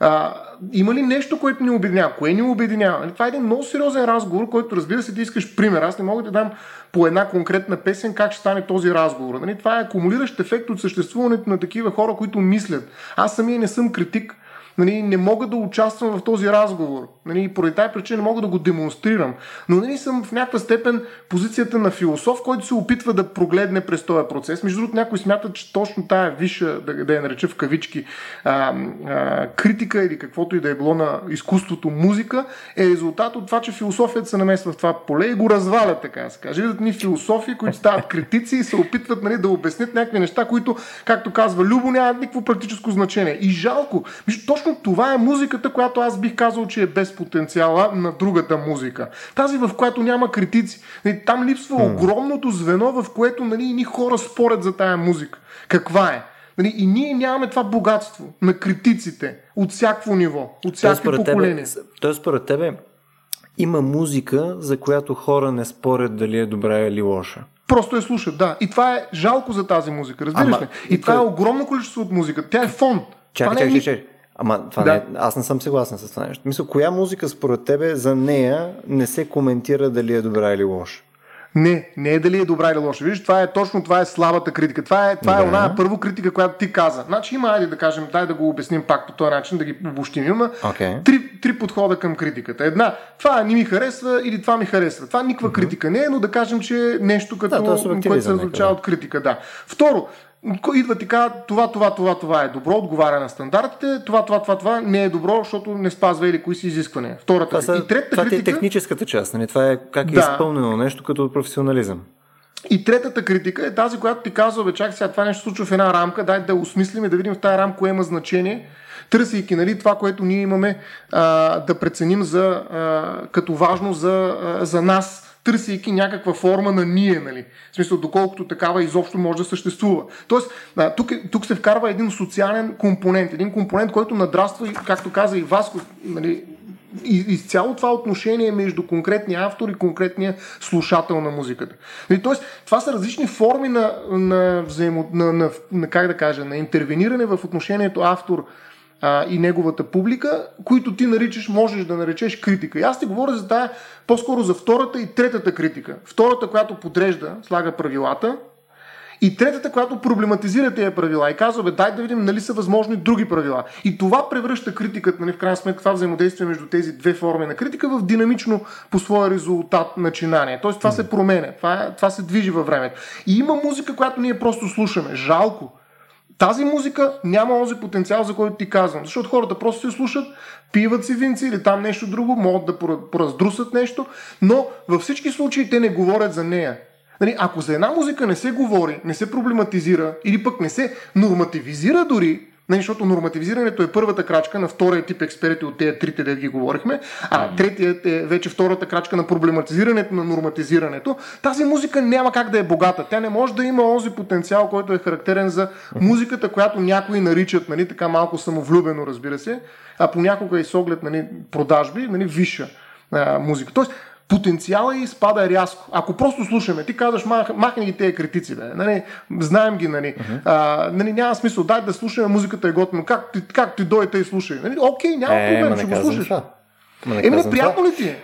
А, има ли нещо, което ни обединява? Кое ни обединява? Нали, Това е един много сериозен разговор, който разбира се, ти искаш пример. Аз не мога да дам по една конкретна песен как ще стане този разговор. Нали, Това е акумулиращ ефект от съществуването на такива хора, които мислят. Аз самия не съм критик, нали, не мога да участвам в този разговор. Нали, поради тази причина не мога да го демонстрирам. Но нали, съм в някаква степен позицията на философ, който се опитва да прогледне през този процес. Между другото, някои смятат, че точно тая висша, да, да я нареча в кавички, а, а, критика или каквото и да е било на изкуството музика, е резултат от това, че философията се намесва в това поле и го развалят, така да се каже. Видят ни философи, които стават критици и се опитват нали, да обяснят някакви неща, които, както казва Любо, нямат никакво практическо значение. И жалко. Виж, точно това е музиката, която аз бих казал, че е без потенциала на другата музика. Тази, в която няма критици. Там липсва огромното звено, в което нали, ни хора спорят за тая музика. Каква е? Нали, и ние нямаме това богатство на критиците от всяко ниво, от всяко поколение. тоест, според тебе има музика, за която хора не спорят дали е добра или лоша. Просто я слушат, да. И това е жалко за тази музика, разбираш ли? И това е огромно количество от музика. Тя е фон. Чакай, е чакай, ни- чакай. Ама това Да. не е, аз не съм съгласен с това нещо. Мисля, коя музика според тебе за нея не се коментира дали е добра или лоша? Не, не е дали е добра или лоша. Виж, това е точно това е слабата критика. Това е, това е Да. оная първо критика, която ти каза. Значи има, айде да кажем, дай да го обясним пак по този начин, да ги обобщим. Има Окей. три, три подхода към критиката. Една, това не ми харесва или това ми харесва. Това никаква критика не е, но да кажем, че е нещо като, Да, е което се различава от критика. Да. Второ, идва казва, това, това, това, това е добро, отговаря на стандартите, това, това, това, това не е добро, защото не спазва или кои си изисквания. Втората Това, и третата това е критика... техническата част, нали? Това е как е Да. изпълнено нещо като професионализъм. И третата критика е тази, която ти казва, бе, чакай сега, това нещо случва в една рамка, дай да осмислим и да видим в тази рамка кое има значение, търсейки нали, това, което ние имаме а, да преценим за, а, като важно за, а, за нас, търсейки някаква форма на ние, нали? В смисъл, доколкото такава изобщо може да съществува. Тоест, тук, тук се вкарва един социален компонент, един компонент, който надраства, както каза и Васко, нали, изцяло това отношение между конкретния автор и конкретния слушател на музиката. И, тоест, това са различни форми на, на, взаимо, на, на, на, как да кажа, на интервениране в отношението автор а, и неговата публика, които ти наричаш, можеш да наречеш критика. И аз ти говоря за тая, по-скоро за втората и третата критика. Втората, която подрежда, слага правилата, и третата, която проблематизира тези правила и казва, бе, дай да видим нали са възможни други правила. И това превръща критиката, нали, в крайна сметка, това взаимодействие между тези две форми на критика в динамично по своя резултат начинание. Тоест това се променя, това, това се движи във времето. И има музика, която ние просто слушаме. Жалко. Тази музика няма този потенциал, за който ти казвам. Защото хората просто се слушат, пиват си винци или там нещо друго, могат да пораздрусат нещо, но във всички случаи те не говорят за нея. Нали, ако за една музика не се говори, не се проблематизира или пък не се нормативизира дори, нали, защото нормативизирането е първата крачка на втория тип експерти от тези трите, да ги говорихме, а третият е вече втората крачка на проблематизирането на норматизирането, тази музика няма как да е богата. Тя не може да има онзи потенциал, който е характерен за музиката, която някои наричат, нали, така малко самовлюбено, разбира се, а понякога и с оглед нали, продажби, нали, висша а, музика. Тоест, потенциала и спада рязко. Ако просто слушаме, ти казваш, мах, махни ги тези критици, бе. Нали, знаем ги, нали. Uh-huh. А, нали, няма смисъл, дай да слушаме, музиката е готина. Как, ти, как ти дойде и слушай? Нали, окей, няма е, проблем, ще го слушаш. Еми, не, приятно ли ти е?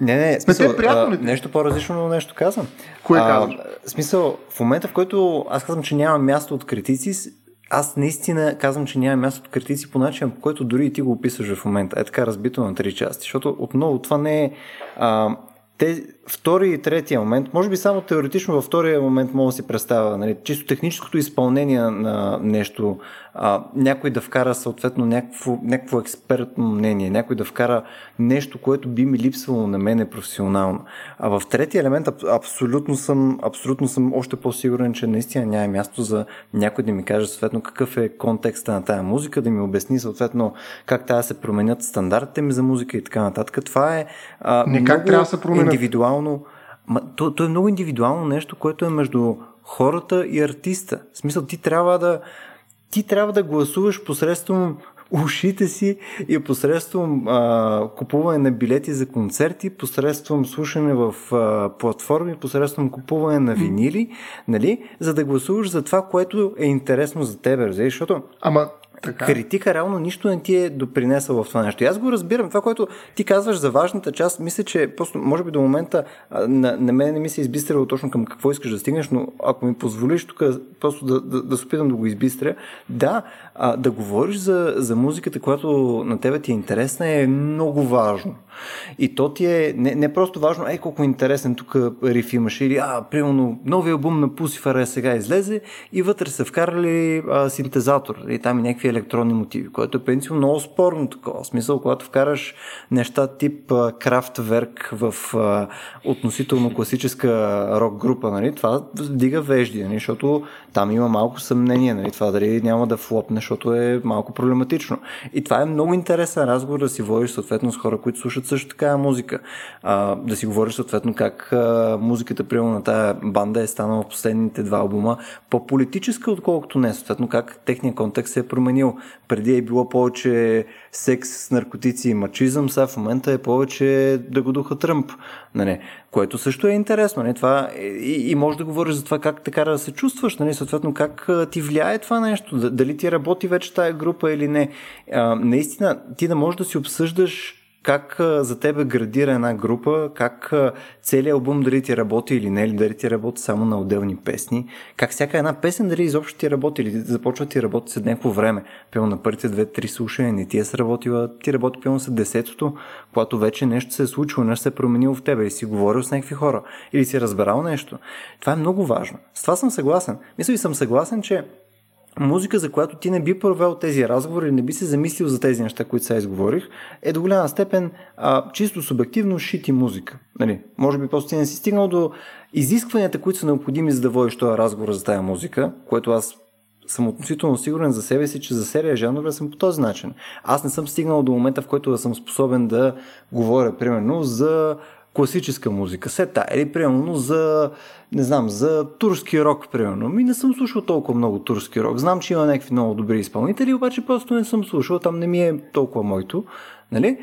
Не, не, смисъл, а, нещо по-различно, но нещо казвам. Кое а, казваш? Смисъл, в момента, в който аз казвам, че няма място от критици, аз наистина казвам, че няма място от критици по начин, по който дори и ти го описваш в момента. Е така разбито на три части. Защото отново това не е... А, те, втори и третия момент, може би само теоретично във втория момент мога да си представя, нали, чисто техническото изпълнение на нещо, а, някой да вкара съответно някакво, някакво експертно мнение, някой да вкара нещо, което би ми липсвало на мене професионално. А в третия елемент абсолютно съм, абсолютно съм още по-сигурен, че наистина няма място за някой да ми каже съответно какъв е контекста на тая музика, да ми обясни съответно как трябва да се променят стандартите ми за музика и така нататък. Това е а, Не как трябва да се променят. индивидуално. Ма, то, то е много индивидуално нещо, което е между хората и артиста. В смисъл, ти трябва да ти трябва да гласуваш посредством ушите си и посредством а, купуване на билети за концерти, посредством слушане в а, платформи, посредством купуване на винили, нали, за да гласуваш за това, което е интересно за теб, защото Ама така. критика реално нищо не ти е допринесъл в това нещо. И аз го разбирам. Това, което ти казваш за важната част, мисля, че просто, може би до момента на, на мен не ми се е избистрило точно към какво искаш да стигнеш, но ако ми позволиш тук просто да, да, да се опитам да го избистря, да, а, да говориш за, за музиката, която на тебе ти е интересна, е много важно. И то ти е не, не просто важно, ей колко интересен тук риф имаше, или а, примерно, новия албум на Пусифара е сега излезе и вътре са вкарали а, синтезатор и там и някакви електронни мотиви, което е принцип много спорно такова. В смисъл, когато вкараш неща тип Крафтверк в а, относително класическа рок група, нали, това вдига вежди, нали, защото там има малко съмнение, нали, това дали няма да флопне, защото е малко проблематично. И това е много интересен разговор да си водиш съответно с хора, които слушат също така музика. А, да си говориш съответно как а, музиката, примерно на тази банда е станала в последните два албума по-политическа, отколкото не. Съответно как техният контекст се е променил. Преди е било повече секс, наркотици и мачизъм, сега в момента е повече да го духа Тръмп. Нали? Което също е интересно. Нали? Това, и, и може да говориш за това как така да се чувстваш, нали? съответно как ти влияе това нещо, дали ти работи вече тая група или не. А, наистина, ти да можеш да си обсъждаш как за тебе градира една група, как целият албум дали ти работи или не, или дали ти работи само на отделни песни, как всяка една песен дали изобщо ти работи или започва ти работи след някакво време. Пилно на първите две-три слушания не ти е сработила, ти работи пилно след десетото, когато вече нещо се е случило, нещо се е променило в тебе и си говорил с някакви хора или си разбрал нещо. Това е много важно. С това съм съгласен. Мисля и съм съгласен, че музика, за която ти не би провел тези разговори, не би се замислил за тези неща, които сега изговорих, е до голяма степен а, чисто субективно шити музика. Нали? Може би просто ти не си стигнал до изискванията, които са необходими за да водиш този разговор за тази музика, което аз съм относително сигурен за себе си, че за серия жанрове съм по този начин. Аз не съм стигнал до момента, в който да съм способен да говоря, примерно, за класическа музика, сета, или примерно за, не знам, за турски рок, примерно. Ми не съм слушал толкова много турски рок. Знам, че има някакви много добри изпълнители, обаче просто не съм слушал, там не ми е толкова моето. Нали?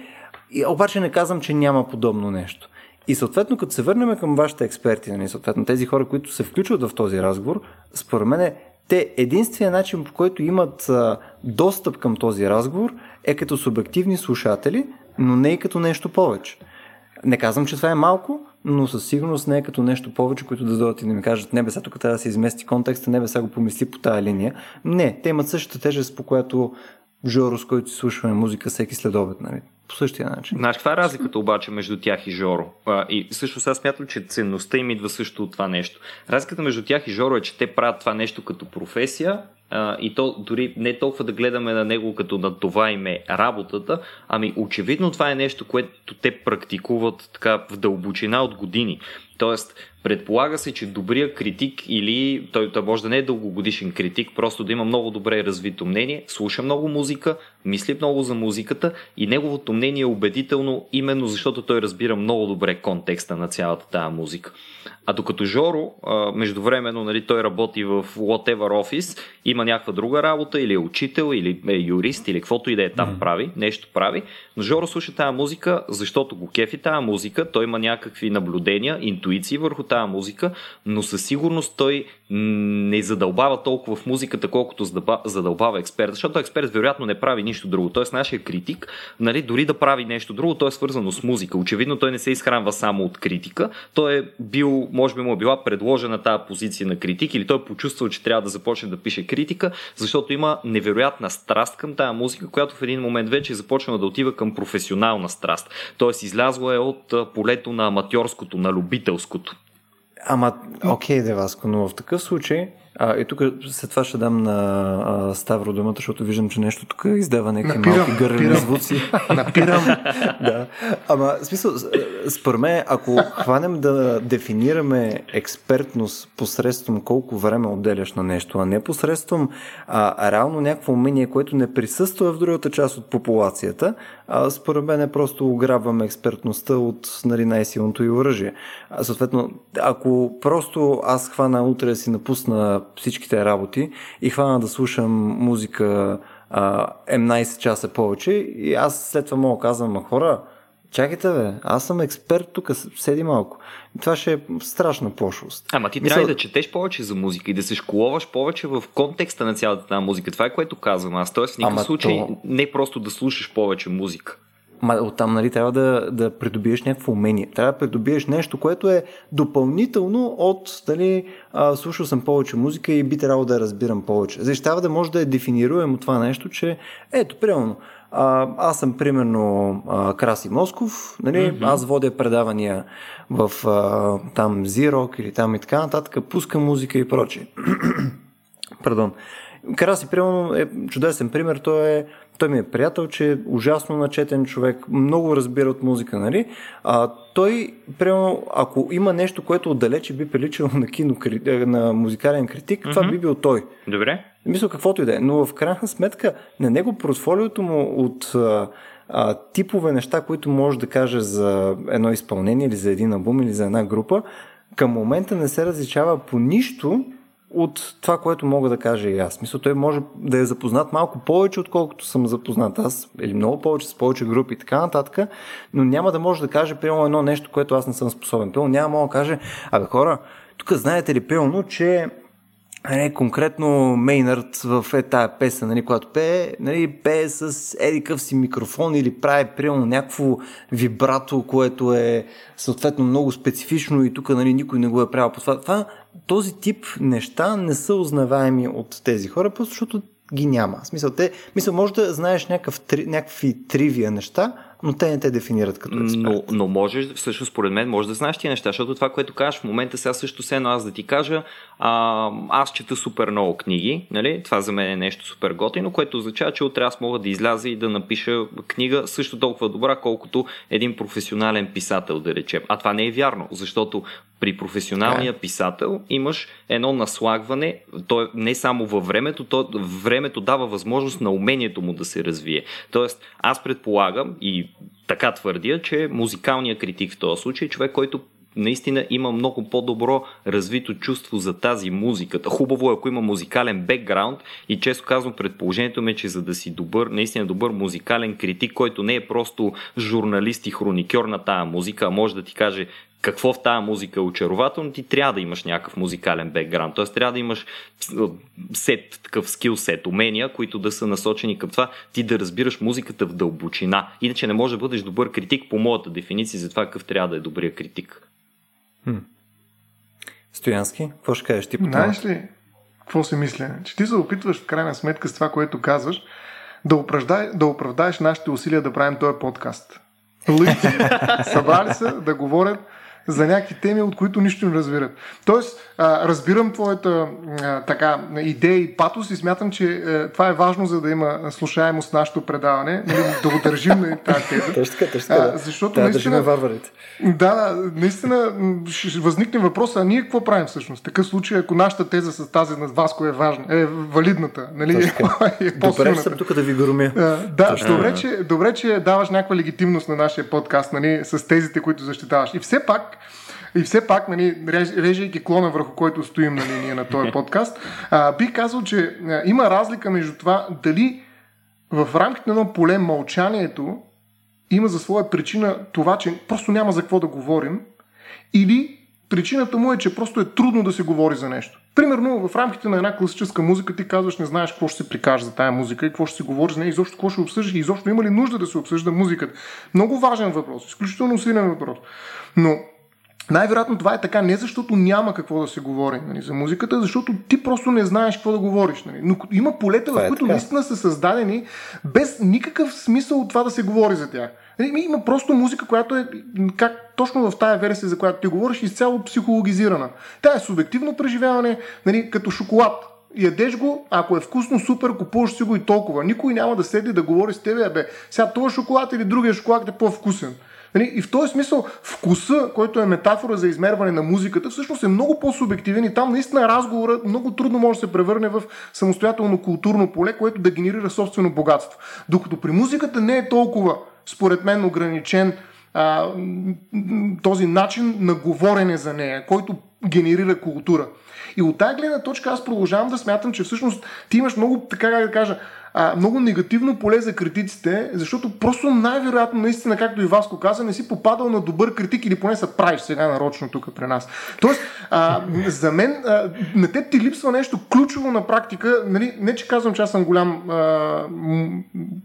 И, обаче не казвам, че няма подобно нещо. И съответно, като се върнем към вашите експерти, нали, съответно тези хора, които се включват в този разговор, според мен те единственият начин, по който имат а, достъп към този разговор е като субективни слушатели, но не и като нещо повече. Не казвам, че това е малко, но със сигурност не е като нещо повече, които да дойдат и да ми кажат, не бе, сега тук трябва да се измести контекста, не бе, сега го помисли по тази линия. Не, те имат същата тежест, по която Жоро, с който си слушаме музика всеки следобед, нали? По същия начин. Знаеш, каква е разликата обаче между тях и Жоро? А, и също сега смятам, че ценността им идва също от това нещо. Разликата между тях и Жоро е, че те правят това нещо като професия, и то дори не толкова да гледаме на него като на това им е работата, ами очевидно това е нещо, което те практикуват така в дълбочина от години. Тоест, предполага се, че добрия критик или той, той може да не е дългогодишен критик, просто да има много добре развито мнение, слуша много музика, мисли много за музиката и неговото мнение е убедително именно защото той разбира много добре контекста на цялата тази музика. А докато Жоро, междувременно, нали, той работи в whatever office, има някаква друга работа, или е учител, или е юрист, или каквото и да е там mm. прави, нещо прави, но Жоро слуша тази музика, защото го кефи тази музика, той има някакви наблюдения, интуиции върху тази музика, но със сигурност той не задълбава толкова в музиката, колкото задълбава експерт, защото експерт вероятно не прави нищо друго. Тоест, нашия критик, нали, дори да прави нещо друго, то е свързано с музика. Очевидно, той не се изхранва само от критика. Той е бил, може би му е била предложена тази позиция на критик или той е почувствал, че трябва да започне да пише критика, защото има невероятна страст към тази музика, която в един момент вече е започнала да отива към професионална страст. Тоест, излязла е от полето на аматьорското, на любителското. Ама, окей, okay, Деваско, но в такъв случай а, и тук след това ще дам на а, Ставро думата, защото виждам, че нещо тук издава някакви малки гърлени звуци. Напирам. да. Ама, смисъл, според мен, ако хванем да дефинираме експертност посредством колко време отделяш на нещо, а не посредством а, реално някакво умение, което не присъства в другата част от популацията, а, според мен е просто ограбваме експертността от нали, най-силното и оръжие. А, съответно, ако просто аз хвана утре да си напусна всичките работи и хвана да слушам музика а, М11 часа повече и аз след това мога казвам, ма хора, чакайте бе, аз съм експерт тук, седи малко. Това ще е страшна пошлост. Ама ти Мисъл... трябва да четеш повече за музика и да се школуваш повече в контекста на цялата тази музика. Това е което казвам аз. Тоест в никакъв Ама случай то... не просто да слушаш повече музика. Ма оттам нали, трябва да, да придобиеш някакво умение. Трябва да придобиеш нещо, което е допълнително от нали, а, слушал съм повече музика и би трябвало да я разбирам повече. Защото трябва да може да е дефинируемо това нещо, че ето, примерно, а, аз съм примерно а, Краси Москов, нали? Mm-hmm. аз водя предавания в а, там Зирок или там и така нататък, пускам музика и прочее. Пардон. Краси, примерно, е чудесен пример. Той е той ми е приятел, че е ужасно начетен човек, много разбира от музика, нали? А, той, примерно, ако има нещо, което отдалече би приличало на кино, е, на музикален критик, mm-hmm. това би бил той. Добре. Мисля, каквото и да е. Но в крайна сметка, на него портфолиото му от а, а, типове неща, които може да каже за едно изпълнение или за един албум или за една група, към момента не се различава по нищо от това, което мога да кажа и аз. Мисля, той може да е запознат малко повече, отколкото съм запознат аз, или много повече с повече групи и така нататък, но няма да може да каже, примерно, едно нещо, което аз не съм способен. Примерно, няма да каже, абе хора, тук знаете ли, примерно, че нали, конкретно Мейнард в е тая песен, нали, която пее, нали, пее с едикъв си микрофон или прави примерно някакво вибрато, което е съответно много специфично и тук нали, никой не го е правил по това. това. Този тип неща не са узнаваеми от тези хора, просто защото ги няма. В смисъл, те, мисъл, може да знаеш някакъв, някакви тривия неща, но те не те дефинират като експерт. Но, но можеш, всъщност, според мен, може да знаеш тия неща, защото това, което кажеш в момента, сега също се едно аз да ти кажа, а, аз чета супер много книги, нали? това за мен е нещо супер готино, което означава, че утре аз мога да изляза и да напиша книга също толкова добра, колкото един професионален писател, да речем. А това не е вярно, защото при професионалния yeah. писател имаш едно наслагване, то е не само във времето, то времето дава възможност на умението му да се развие. Тоест, аз предполагам и така твърдя, че музикалният критик в този случай е човек, който наистина има много по-добро развито чувство за тази музиката. Хубаво е, ако има музикален бекграунд и често казвам предположението ми, е, че за да си добър, наистина добър музикален критик, който не е просто журналист и хроникьор на тая музика, а може да ти каже какво в тази музика е очарователно, ти трябва да имаш някакъв музикален бекграунд. Т.е. трябва да имаш сет, такъв скил сет, умения, които да са насочени към това, ти да разбираш музиката в дълбочина. Иначе не можеш да бъдеш добър критик по моята дефиниция за това какъв трябва да е добрия критик. Хм. Стоянски, какво ще кажеш ти по това? Знаеш ли, какво се мисля? Че ти се опитваш в крайна сметка с това, което казваш, да, оправдай, да оправдаеш нашите усилия да правим този подкаст. Лъжци събрали се да говорят за някакви теми, от които нищо не разбират. Тоест, а, разбирам твоята а, така, идея и патос и смятам, че а, това е важно, за да има слушаемост нашето предаване, нали, да го държим на тази теза. Точно така, точно така. Защото да, наистина, варварите. Да, наистина ще възникне въпрос, а ние какво правим всъщност? Такъв случай, ако нашата теза с тази на Васко е важна, е валидната, нали? е Добре, съм тук да ви громя. Да, добре че, добре, че даваш някаква легитимност на нашия подкаст, нали, с тезите, които защитаваш. И все пак, и все пак, нали, режейки клона върху който стоим нали, ние на този подкаст, а, бих казал, че а, има разлика между това дали в рамките на едно поле мълчанието има за своя причина това, че просто няма за какво да говорим, или причината му е, че просто е трудно да се говори за нещо. Примерно в рамките на една класическа музика ти казваш, не знаеш какво ще се прикаже за тая музика и какво ще се говори за нея, изобщо какво ще обсъждаш и изобщо има ли нужда да се обсъжда музиката. Много важен въпрос, изключително силен въпрос. Но най-вероятно това е така не защото няма какво да се говори нали, за музиката, защото ти просто не знаеш какво да говориш. Нали. Но има полета, в е които наистина са създадени без никакъв смисъл от това да се говори за тях. Нали, има просто музика, която е, как точно в тая версия, за която ти говориш, изцяло психологизирана. Тя е субективно преживяване, нали, като шоколад. Ядеш го, ако е вкусно, супер, купуваш си го и толкова. Никой няма да седи да говори с тебе, бе, сега този шоколад или другия шоколад е по-вкусен. Нали, и в този смисъл вкуса, който е метафора за измерване на музиката, всъщност е много по-субективен и там наистина разговора много трудно може да се превърне в самостоятелно културно поле, което да генерира собствено богатство. Докато при музиката не е толкова, според мен, ограничен а, този начин на говорене за нея, който генерира култура. И от тази гледна точка аз продължавам да смятам, че всъщност ти имаш много, така да кажа, а, много негативно поле за критиците, защото просто най-вероятно, наистина, както и Васко каза, не си попадал на добър критик или поне се правиш сега нарочно тук при нас. Тоест, а, за мен, а, на теб ти липсва нещо ключово на практика. Нали, не, че казвам, че аз съм голям а,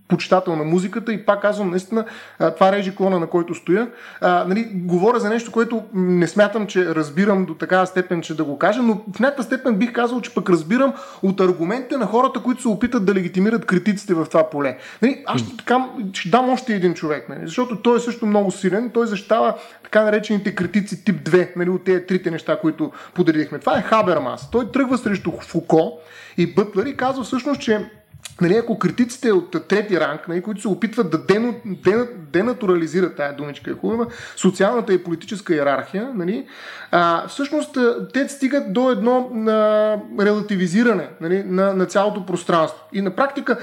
почитател на музиката и пак казвам, наистина, а, това режи клона, на който стоя. А, нали, говоря за нещо, което не смятам, че разбирам до такава степен, че да го кажа, но в някаква степен бих казал, че пък разбирам от аргументите на хората, които се опитат да легитимират намират критиците в това поле. Нали, аз ще, така, ще дам още един човек, нали, защото той е също много силен. Той защитава така наречените критици тип 2, нали, от тези трите неща, които подредихме. Това е Хабермас. Той тръгва срещу Фуко и Бътлер и казва всъщност, че Нали, ако критиците от трети ранг, нали, които се опитват да дено, ден, денатурализират тая думичка е хубава, социалната и политическа иерархия, нали, а, всъщност те стигат до едно а, релативизиране нали, на, на цялото пространство. И на практика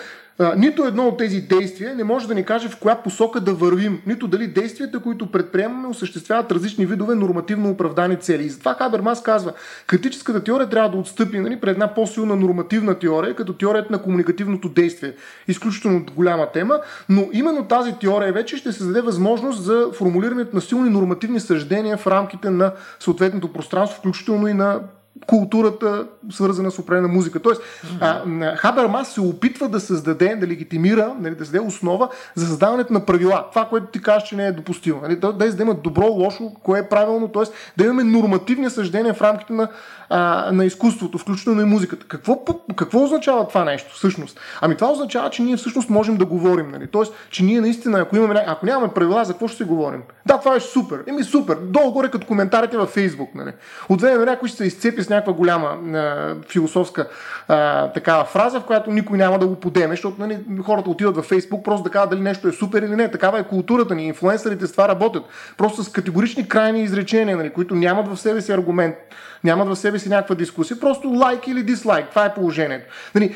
нито едно от тези действия не може да ни каже в коя посока да вървим, нито дали действията, които предприемаме, осъществяват различни видове нормативно оправдани цели. И затова Хабермас казва, критическата теория трябва да отстъпи нали, пред една по-силна нормативна теория, като теорията на комуникативното действие. Изключително голяма тема, но именно тази теория вече ще се даде възможност за формулирането на силни нормативни съждения в рамките на съответното пространство, включително и на културата, свързана с определена музика. Тоест, mm-hmm. Хабермас се опитва да създаде, да легитимира, нали, да създаде основа за създаването на правила. Това, което ти кажеш, че не е допустимо. Нали, да, да има добро, лошо, кое е правилно, т.е. да имаме нормативни съждения в рамките на, а, на изкуството, включително и музиката. Какво, какво означава това нещо всъщност? Ами това означава, че ние всъщност можем да говорим. Нали? Тоест, че ние наистина, ако, имаме, ако нямаме правила, за какво ще се говорим? Да, това е супер. Еми супер. Долу-горе като коментарите във Фейсбук. Нали? От време някой ще се изцепи с някаква голяма а, философска а, такава фраза, в която никой няма да го подеме, защото нали, хората отиват във Фейсбук просто да кажат дали нещо е супер или не. Такава е културата ни. Инфлуенсърите с това работят. Просто с категорични крайни изречения, нали, които нямат в себе си аргумент нямат в себе си някаква дискусия, просто лайк или дислайк. Това е положението. Нали,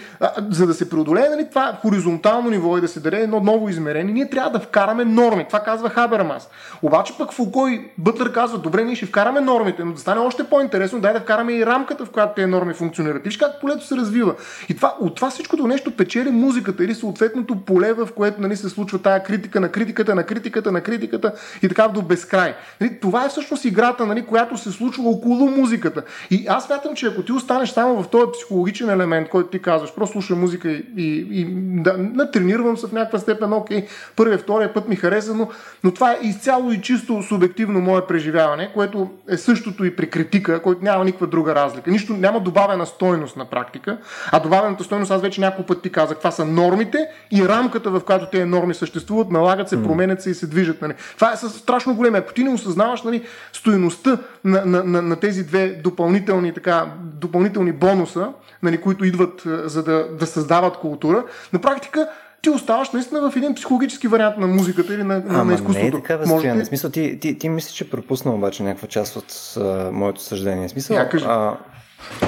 за да се преодолее нали, това хоризонтално ниво и да се даде едно ново измерение, ние трябва да вкараме норми. Това казва Хабермас. Обаче пък Фуко и Бътлер казва, добре, ние ще вкараме нормите, но да стане още по-интересно, дай да вкараме и рамката, в която тези норми функционират. Виж как полето се развива. И това, от това всичкото нещо печели музиката или съответното поле, в което нали, се случва тая критика на критиката, на критиката, на критиката и така до безкрай. Нали, това е всъщност играта, нали, която се случва около музиката музиката. И аз смятам, че ако ти останеш само в този психологичен елемент, който ти казваш, просто слушам музика и, и, и да, натренирам се в някаква степен, окей, първия, втория път ми хареса, но, но това е изцяло и чисто субективно мое преживяване, което е същото и при критика, който няма никаква друга разлика. Нищо няма добавена стойност на практика, а добавената стойност, аз вече няколко пъти ти казах, това са нормите и рамката, в която тези норми съществуват, налагат се, променят се и се движат. Нали. Това е страшно големи. Ако ти не осъзнаваш нали, стоеността на, на, на, на тези две допълнителни, така, допълнителни бонуса, нали, които идват за да, да създават култура, на практика ти оставаш наистина в един психологически вариант на музиката или на, Ама на изкуството. Не е така, Можете... В смисъл, ти, ти, ти мислиш, че пропусна обаче някаква част от а, моето съждение. Смисъл, Я, а,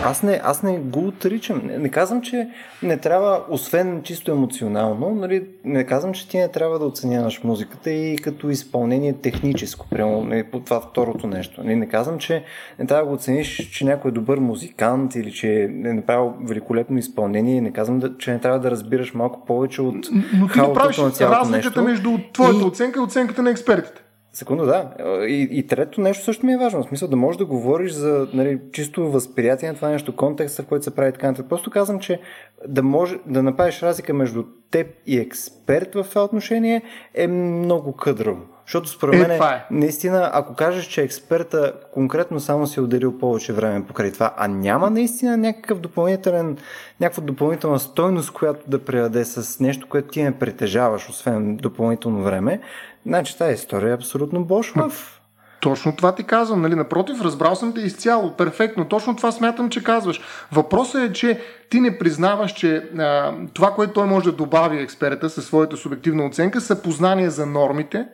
аз не, аз не го отричам. Не, не казвам, че не трябва, освен чисто емоционално, нали, не казвам, че ти не трябва да оценяваш музиката и като изпълнение техническо, прямо нали, по това второто нещо. Нали, не казвам, че не трябва да го оцениш, че някой е добър музикант или че е направил великолепно изпълнение. Не казвам, да, че не трябва да разбираш малко повече от Но ти не правиш разликата нещо. между твоята и... оценка и оценката на експертите. Секунда, да. И, и трето нещо също ми е важно. В смисъл да можеш да говориш за нали, чисто възприятие на това нещо, контекста, в който се прави така. Просто казвам, че да, може, да направиш разлика между теб и експерт в това отношение е много къдраво. Защото според е, мен, е, наистина, ако кажеш, че експерта конкретно само си е отделил повече време покрай това, а няма наистина някакъв допълнителен, някаква допълнителна стойност, която да предаде с нещо, което ти не притежаваш, освен допълнително време, Значи тази история е абсолютно бошлав. Точно това ти казвам, нали? Напротив, разбрал съм те изцяло, перфектно. Точно това смятам, че казваш. Въпросът е, че ти не признаваш, че а, това, което той може да добави експерта със своята субективна оценка, са познания за нормите,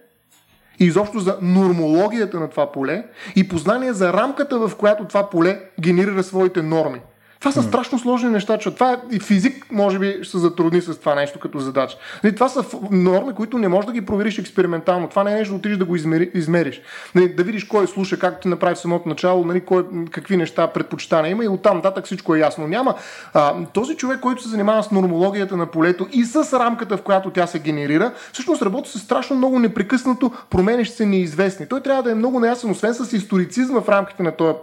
и изобщо за нормологията на това поле и познание за рамката, в която това поле генерира своите норми. Това са страшно сложни неща, че това е, и физик може би ще се затрудни с това нещо като задача. Нали, това са норми, които не можеш да ги провериш експериментално. Това не е нещо да отидеш да го измери, измериш. Нали, да видиш кой слуша, как ти направи в самото начало, нали, кой, какви неща предпочитания има и оттам нататък всичко е ясно. Няма. А, този човек, който се занимава с нормологията на полето и с рамката, в която тя се генерира, всъщност работи с страшно много непрекъснато променещи се неизвестни. Той трябва да е много неясен, освен с историцизма в рамките на този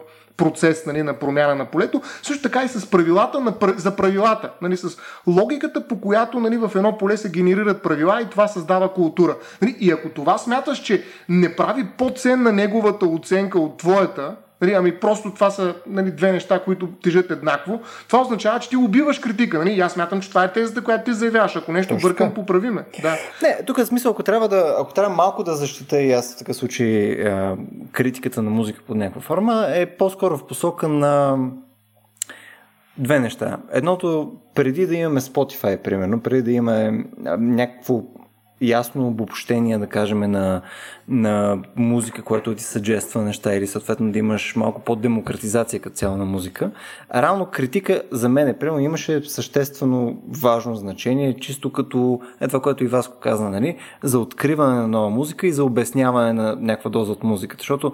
процес нали, на промяна на полето, също така и с правилата на, за правилата, нали, с логиката, по която нали, в едно поле се генерират правила и това създава култура. Нали, и ако това смяташ, че не прави по-ценна неговата оценка от твоята, Нали, ами просто това са нали, две неща, които тежат еднакво. Това означава, че ти убиваш критика. Нали? аз мятам, че това е тезата, която ти заявяваш. Ако нещо Точно бъркам, поправиме. Да. Не, тук е смисъл, ако трябва, да, ако трябва малко да защита и аз в такъв случай е, критиката на музика под някаква форма, е по-скоро в посока на две неща. Едното, преди да имаме Spotify, примерно, преди да имаме някакво ясно обобщение, да кажем, на, на музика, която ти съджества неща или съответно да имаш малко по-демократизация като цяло на музика. А критика за мен, е, примерно, имаше съществено важно значение, чисто като е това, което и Васко каза, нали, за откриване на нова музика и за обясняване на някаква доза от музиката. Защото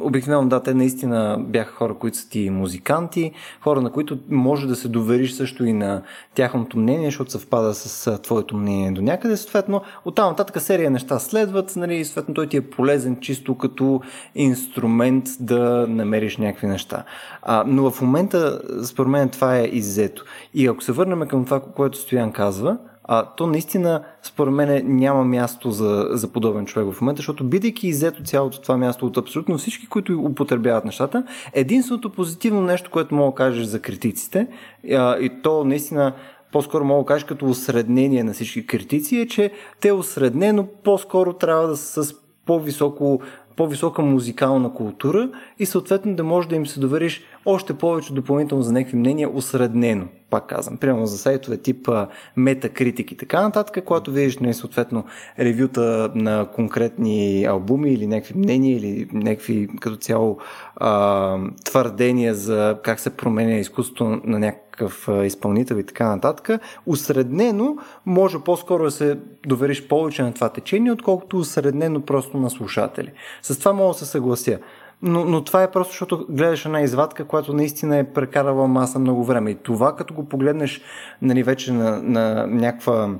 обикновено, да, те наистина бяха хора, които са ти музиканти, хора, на които може да се довериш също и на тяхното мнение, защото съвпада с твоето мнение до някъде. Съответно, оттам нататък серия неща следват, нали, съответно той ти е полезен чисто като инструмент да намериш някакви неща. А, но в момента, според мен, това е иззето. И ако се върнем към това, което Стоян казва, а, то наистина, според мен, няма място за, за подобен човек в момента, защото бидейки иззето цялото това място от абсолютно всички, които употребяват нещата, единственото позитивно нещо, което мога да кажеш за критиците, а, и то наистина по-скоро мога да кажеш като осреднение на всички критици, е, че те осреднено по-скоро трябва да са с по-високо по-висока музикална култура и съответно да можеш да им се довериш още повече допълнително за някакви мнения, осреднено, пак казвам. Примерно за сайтове тип метакритик и така нататък, когато видиш не, съответно ревюта на конкретни албуми или някакви мнения или някакви като цяло а, твърдения за как се променя изкуството на някакъв изпълнител и така нататък, усреднено може по-скоро да се довериш повече на това течение, отколкото усреднено просто на слушатели. С това мога да се съглася. Но, но това е просто защото гледаш една извадка, която наистина е прекарала маса много време. И това, като го погледнеш нали, вече на, на някаква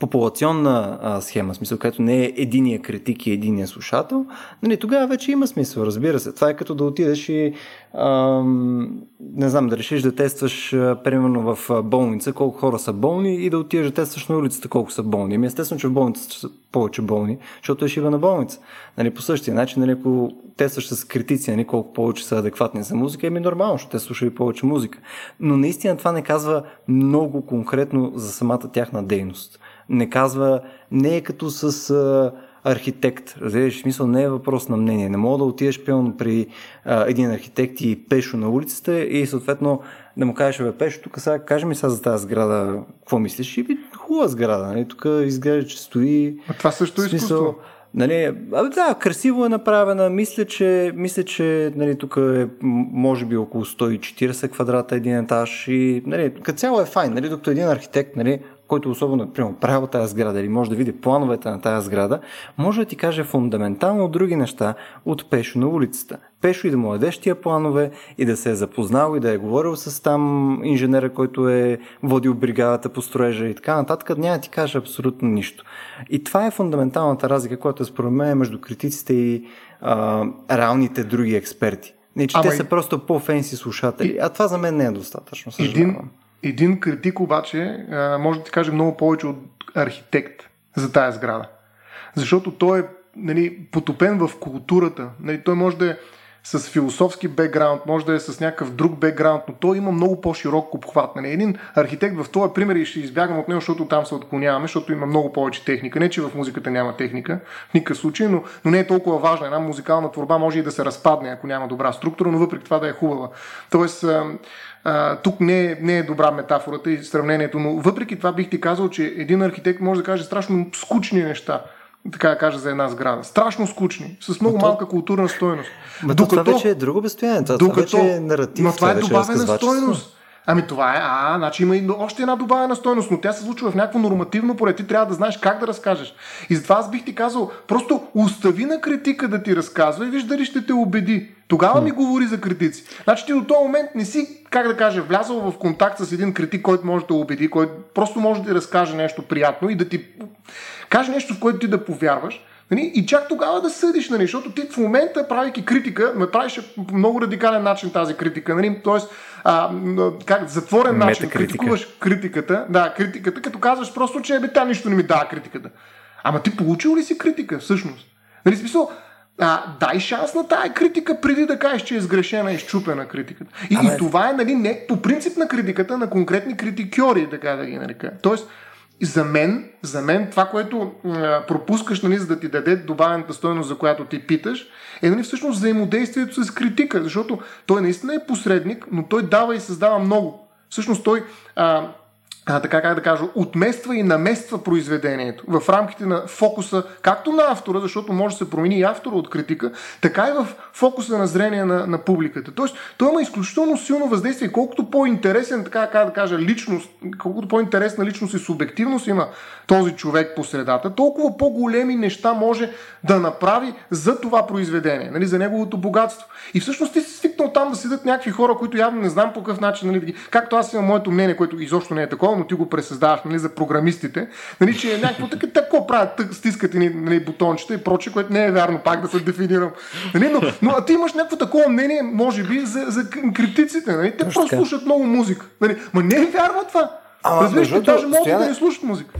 популационна а, схема, смисъл, където не е единия критик и единия слушател, нали, тогава вече има смисъл, разбира се. Това е като да отидеш и ам, не знам, да решиш да тестваш а, примерно в болница колко хора са болни и да отидеш да тестваш на улицата колко са болни. Ами естествено, че в болницата са повече болни, защото е шива на болница. Нали, по същия начин, нали, ако тестваш с критици, нали, колко повече са адекватни за музика, еми нормално, защото те слушали повече музика. Но наистина това не казва много конкретно за самата тяхна дейност не казва, не е като с а, архитект. Разбираш, смисъл не е въпрос на мнение. Не мога да отидеш пълно при а, един архитект и пешо на улицата и съответно да му кажеш, бе, пешо, тук сега кажи ми сега за тази сграда, какво мислиш? И би, хубава сграда, нали? тук изглежда, че стои. А това също е изкуство. Нали, абе, да, красиво е направена. Мисля, че, мисля, че нали, тук е може би около 140 квадрата един етаж и нали, като цяло е файн. Нали, докато един архитект нали, който особено примерно, правил тази сграда или може да види плановете на тази сграда, може да ти каже фундаментално други неща от Пешо на улицата. Пешо и да му дадеш тия планове и да се е запознал и да е говорил с там инженера, който е водил бригадата по строежа и така нататък, няма да ти каже абсолютно нищо. И това е фундаменталната разлика, която е според мен между критиците и а, реалните други експерти. Не, че Ама те са просто по-фенси слушатели. А това за мен не е достатъчно. Съжалявам. Един, един критик обаче може да ти каже много повече от архитект за тая сграда. Защото той е нали, потопен в културата. Нали, той може да е с философски бекграунд, може да е с някакъв друг бекграунд, но той има много по-широк обхват. Нали? Един архитект в този пример и ще избягам от него, защото там се отклоняваме, защото има много повече техника. Не, че в музиката няма техника, в никакъв случай, но, но не е толкова важна. Една музикална творба може и да се разпадне, ако няма добра структура, но въпреки това да е хубава. Тоест, а, тук не е, не е добра метафората и сравнението, но въпреки това бих ти казал, че един архитект може да каже страшно скучни неща така да кажа, за една сграда. Страшно скучни, с много то... малка културна стоеност. Но докато, това вече е друго безстояние. Това, докато, това вече е наратив. Но това, това е добавена стоеност. Ами това е, а, значи има и още една добавена стойност, но тя се случва в някакво нормативно поле. Ти трябва да знаеш как да разкажеш. И затова аз бих ти казал, просто остави на критика да ти разказва и виж дали ще те убеди. Тогава ми говори за критици. Значи ти до този момент не си, как да кажа, влязъл в контакт с един критик, който може да убеди, който просто може да ти разкаже нещо приятно и да ти каже нещо, в което ти да повярваш. Нали? И чак тогава да съдиш, нали? защото ти в момента, правейки критика, ме правиш по много радикален начин тази критика. Нали? Тоест, а, как, затворен начин, критикуваш критиката, да, критиката, като казваш просто, че бе, тя нищо не ми дава критиката. Ама ти получил ли си критика, всъщност? Нали, смисъл, а, дай шанс на тая критика преди да кажеш, че е сгрешена и изчупена критиката. И, Аме... и това е нали, не по принцип на критиката на конкретни критикьори, така да ги нарека. Тоест, за мен, за мен това, което а, пропускаш, нали, за да ти даде добавената стоеност, за която ти питаш, е нали, всъщност взаимодействието с критика, защото той наистина е посредник, но той дава и създава много. Всъщност той а, а, така как да кажа, отмества и намества произведението в рамките на фокуса, както на автора, защото може да се промени и автора от критика, така и в фокуса на зрение на, на публиката. Тоест, той има изключително силно въздействие. Колкото по-интересен, така как да кажа, личност, колкото по-интересна личност и субективност има този човек по средата, толкова по-големи неща може да направи за това произведение, нали, за неговото богатство. И всъщност ти си свикнал там да седят някакви хора, които явно не знам по какъв начин, нали, както аз имам моето мнение, което изобщо не е такова, но ти го пресъздаваш нали, за програмистите, нали, че е някакво така, тако правят, тък, стискат и нали, бутончета и прочее, което не е вярно, пак да се дефинирам. Нали, но, но а ти имаш някакво такова мнение, може би, за, за криптиците. Нали? Те просто слушат много музика. Нали? Ма не е вярно това. Ама, Разбираш, те даже могат да не слушат музика.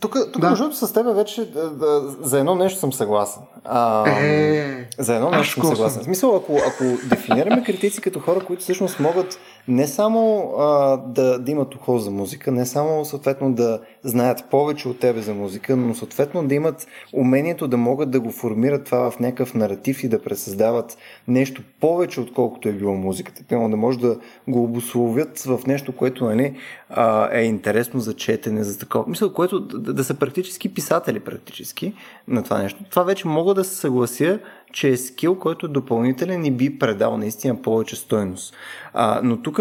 Тук, тук да. между с теб вече да, да, за едно нещо съм съгласен. А, е, за едно нещо съм съгласен. В смисъл, ако, ако дефинираме критици като хора, които всъщност могат не само а, да, да имат ухо за музика, не само съответно да знаят повече от тебе за музика, но съответно да имат умението да могат да го формират това в някакъв наратив и да пресъздават нещо повече, отколкото е било музиката. Примерно да може да го обословят в нещо, което нали, а, е интересно за четене, за такова. Мисля, което да, да са практически писатели практически на това нещо. Това вече мога да се съглася, че е скил, който е допълнителен и би предал наистина повече стойност. А, но тук,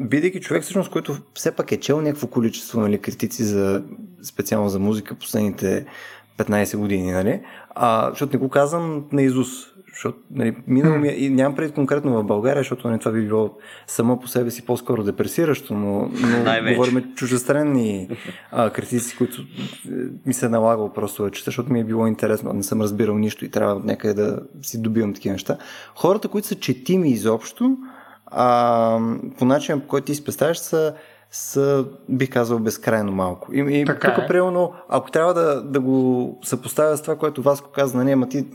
бидейки човек, всъщност, който все пак е чел някакво количество нали, критици за, специално за музика последните 15 години, нали? А, защото не го казвам на Изус, защото нали, минало ми, е- и нямам преди конкретно в България, защото нали, това би било само по себе си по-скоро депресиращо, но, но говорим чужестранни а, критици, които е, ми се е налагало просто да чета, защото ми е било интересно, не съм разбирал нищо и трябва някъде да си добивам такива неща. Хората, които са четими изобщо, а, по начин, по който ти си представяш, са са, бих казал, безкрайно малко. И, и така тук, е. примерно, ако трябва да, да го съпоставя с това, което Васко каза, нали, ама ти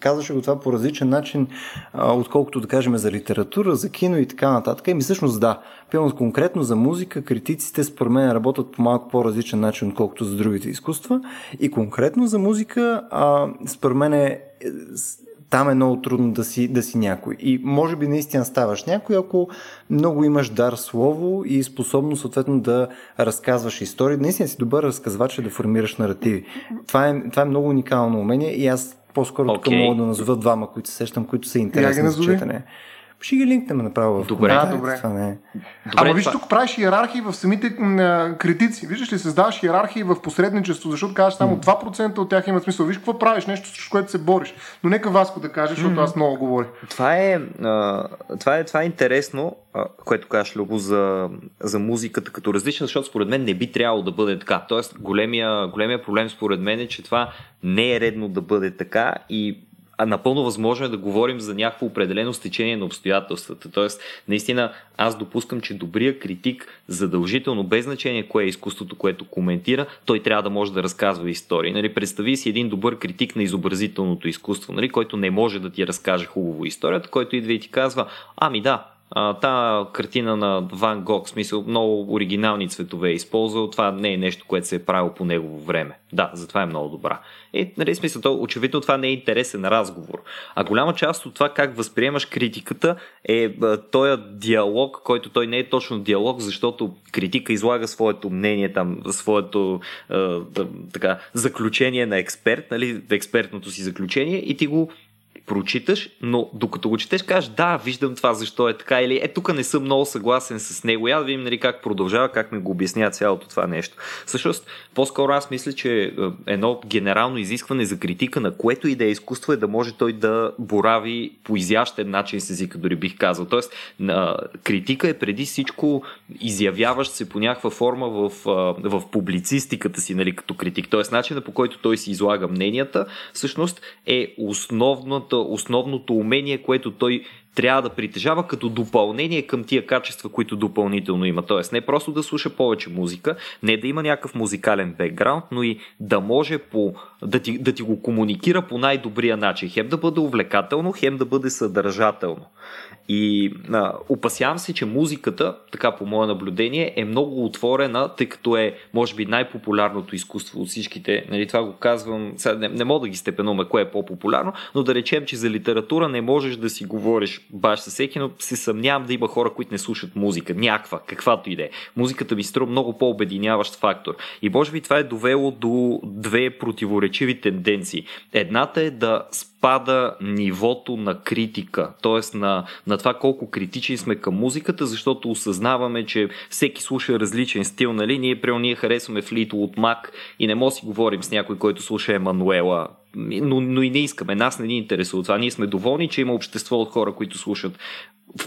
казваше го това по различен начин, а, отколкото да кажем за литература, за кино и така нататък. И ми всъщност да, примерно конкретно за музика, критиците според мен работят по малко по-различен начин, отколкото за другите изкуства. И конкретно за музика, а, според мен е там е много трудно да си, да си някой. И може би наистина ставаш някой, ако много имаш дар слово и способност съответно да разказваш истории. Наистина си добър разказвач да формираш наративи. Това е, това е много уникално умение и аз по-скоро okay. тук мога да назова двама, които сещам, които са интересни за четене. Ще ги линкнем направо в Добре, да, добре. Това не е. Добре, Ама виж, тук правиш иерархии в самите критици. Виждаш ли, създаваш иерархии в посредничество, защото казваш само 2% от тях имат смисъл. Виж какво правиш, нещо с което се бориш. Но нека Васко да каже, защото аз много говоря. Това е, а, това е, това е интересно, а, което кажеш, Любо, за, за музиката като различна, защото според мен не би трябвало да бъде така. Тоест, големия, големия проблем според мен е, че това не е редно да бъде така и а напълно възможно е да говорим за някакво определено стечение на обстоятелствата. Тоест, наистина, аз допускам, че добрия критик задължително, без значение кое е изкуството, което коментира, той трябва да може да разказва истории. Нали, представи си един добър критик на изобразителното изкуство, нали, който не може да ти разкаже хубаво историята, който идва и ти казва, ами да, а, та картина на Ван Гог, смисъл много оригинални цветове е използвал, това не е нещо, което се е правило по негово време. Да, затова е много добра. И, нали, смисъл, то, очевидно това не е интересен разговор. А голяма част от това как възприемаш критиката е този диалог, който той не е точно диалог, защото критика излага своето мнение, там, своето е, така, заключение на експерт, нали, експертното си заключение и ти го прочиташ, но докато го четеш, кажеш, да, виждам това, защо е така, или е, тук не съм много съгласен с него. Я да видим нали, как продължава, как ми го обяснява цялото това нещо. Всъщност, по-скоро аз мисля, че е, едно генерално изискване за критика на което и да е изкуство е да може той да борави по изящен начин с езика, дори бих казал. Тоест, критика е преди всичко изявяващ се по някаква форма в, в публицистиката си, нали, като критик. Тоест, начинът по който той си излага мненията, всъщност е основната основното умение, което той трябва да притежава като допълнение към тия качества, които допълнително има. Тоест не просто да слуша повече музика, не да има някакъв музикален бекграунд, но и да може по, да, ти, да ти го комуникира по най-добрия начин. Хем да бъде увлекателно, хем да бъде съдържателно. И а, опасявам се, че музиката, така по мое наблюдение, е много отворена, тъй като е, може би, най-популярното изкуство от всичките. Нали, това го казвам, сега не, не мога да ги степенуваме кое е по-популярно, но да речем, че за литература не можеш да си говориш баш със всеки, но се съмнявам да има хора, които не слушат музика. Някаква, каквато и да е. Музиката ми струва много по-обединяващ фактор. И може би това е довело до две противоречиви тенденции. Едната е да спада нивото на критика, т.е. На, на това колко критични сме към музиката, защото осъзнаваме, че всеки слуша различен стил, нали? Ние, прямо ние харесваме от Мак и не може да си говорим с някой, който слуша Емануела но, но и не искаме. Нас не ни интересува това. Ние сме доволни, че има общество от хора, които слушат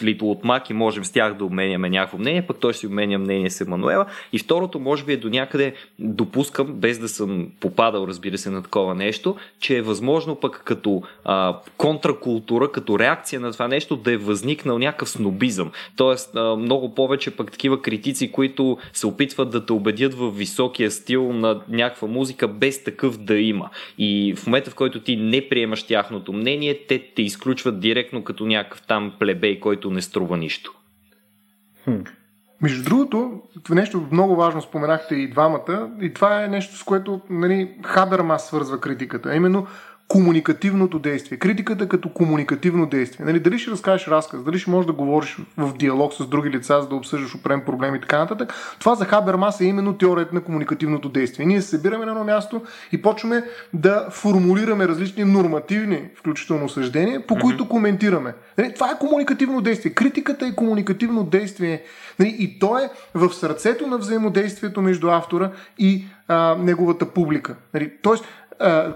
Лито от Мак и можем с тях да обменяме някакво мнение, пък той си обменя мнение с Емануела. И второто, може би е до някъде допускам, без да съм попадал, разбира се, на такова нещо, че е възможно пък като а, контракултура, като реакция на това нещо да е възникнал някакъв снобизъм. Тоест, а, много повече пък такива критици, които се опитват да те убедят в високия стил на някаква музика, без такъв да има. И в момента, в който ти не приемаш тяхното мнение, те те изключват директно като някакъв там плебей, който не струва нищо. Хм. Между другото, нещо много важно споменахте и двамата, и това е нещо, с което нали, Хабермас свързва критиката, а именно комуникативното действие. Критиката като комуникативно действие. Нали, дали ще разкажеш разказ, дали ще можеш да говориш в диалог с други лица, за да обсъждаш определен проблем и така нататък. Това за Хабермас е именно теорията на комуникативното действие. Ние се събираме на едно място и почваме да формулираме различни нормативни, включително съждения, по които mm-hmm. коментираме. Нали, това е комуникативно действие. Критиката е комуникативно действие. Нали, и то е в сърцето на взаимодействието между автора и а, неговата публика. Нали, тоест,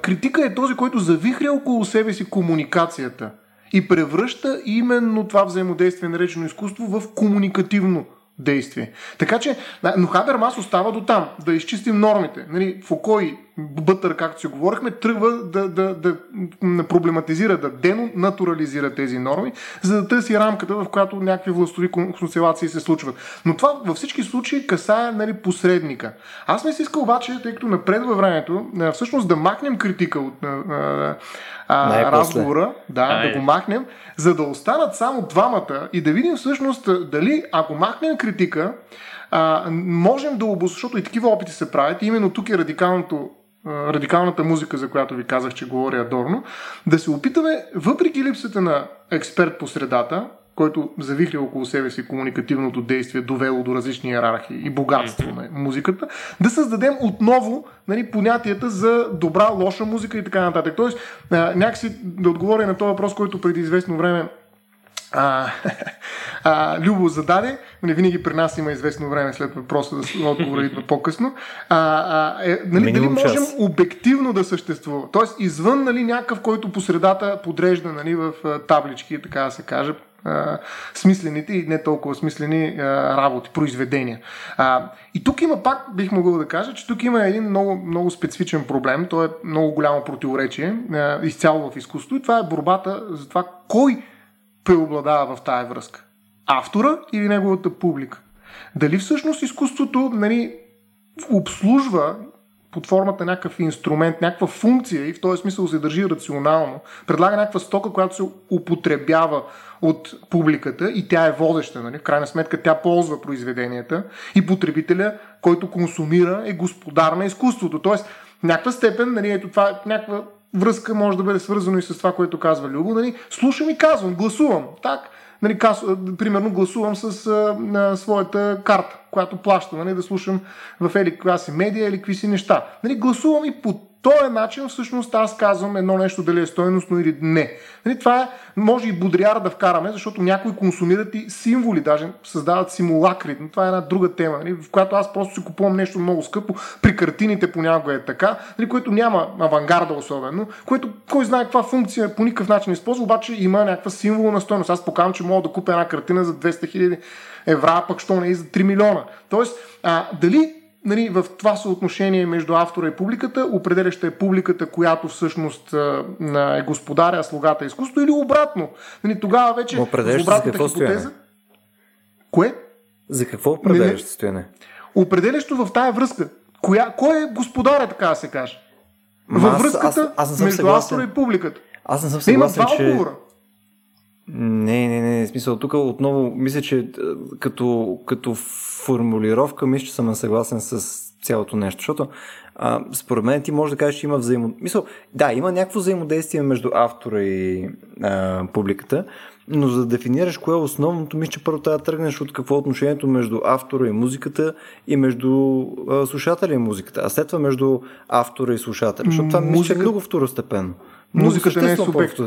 критика е този, който завихря около себе си комуникацията и превръща именно това взаимодействие, наречено изкуство, в комуникативно действие. Така че, но Хабермас остава до там, да изчистим нормите. Нали, Фуко и Бътър, както си говорихме, тръгва да, да, да, да проблематизира, да денатурализира тези норми, за да търси рамката, в която някакви властови констелации се случват. Но това във всички случаи касае нали, посредника. Аз не си искал обаче, тъй като напредва времето, всъщност да махнем критика от а, а, разговора, да, Ай. да го махнем, за да останат само двамата и да видим всъщност дали, ако махнем критика, а, можем да обосновем, защото и такива опити се правят, и именно тук е радикалното радикалната музика, за която ви казах, че говоря Адорно, да се опитаме, въпреки липсата на експерт по средата, който завихря около себе си комуникативното действие, довело до различни иерархии и богатство на музиката, да създадем отново нали, понятията за добра, лоша музика и така нататък. Тоест, някакси да отговоря на този въпрос, който преди известно време а, а, Любо зададе, не нали, винаги при нас има известно време след въпроса, да отговора идва по-късно. А, а, е, нали, дали можем час. обективно да съществува? Тоест, извън нали, някакъв, който по средата подрежда нали, в таблички, така да се каже, а, смислените и не толкова смислени а, работи, произведения. А, и тук има пак, бих могъл да кажа, че тук има един много, много специфичен проблем, то е много голямо противоречие, а, изцяло в изкуството и това е борбата за това кой преобладава в тая връзка? Автора или неговата публика? Дали всъщност изкуството нали, обслужва под формата на някакъв инструмент, някаква функция и в този смисъл се държи рационално, предлага някаква стока, която се употребява от публиката и тя е водеща. Нали? В крайна сметка тя ползва произведенията и потребителя, който консумира, е господар на изкуството. Тоест, в някаква степен, нали, ето това е някаква връзка може да бъде свързано и с това, което казва Любо. Нали? Слушам и казвам, гласувам. Так, нали, каз, примерно гласувам с а, на своята карта, която плащам, нали, да слушам в или каква си медия или какви си неща. Нали, гласувам и по този начин всъщност аз казвам едно нещо дали е стойностно или не. Нали, това е, може и бодриар да вкараме, защото някои консумират и символи, даже създават симулакри. Но това е една друга тема, нали, в която аз просто си купувам нещо много скъпо. При картините понякога е така, нали, което няма авангарда особено, което кой знае каква функция по никакъв начин използва, обаче има някаква символна стойност. Аз покавам, че мога да купя една картина за 200 хиляди евра, пък що не и за 3 милиона. Тоест, а, дали нали, в това съотношение между автора и публиката, определяща е публиката, която всъщност е господаря, слугата е изкуство, или обратно. Нали, тогава вече в обратната хипотеза... Стояне? Кое? За какво определяш стояне? Определящо в тая връзка. Коя, кой е господаря, така да се каже? Във връзката аз, аз, аз между автора и публиката. Аз не съм съгласен, има два че... Не, не, не, в смисъл, тук отново мисля, че като, като формулировка, мисля, че съм съгласен с цялото нещо, защото а, според мен ти може да кажеш, че има взаимодействие. Мисъл, да, има някакво взаимодействие между автора и а, публиката, но за да дефинираш кое е основното, мисля, че първо трябва да тръгнеш от какво е отношението между автора и музиката и между а, слушателя и музиката, а след това между автора и слушателя, защото това мисля, е много второстепенно. Музиката не е субект.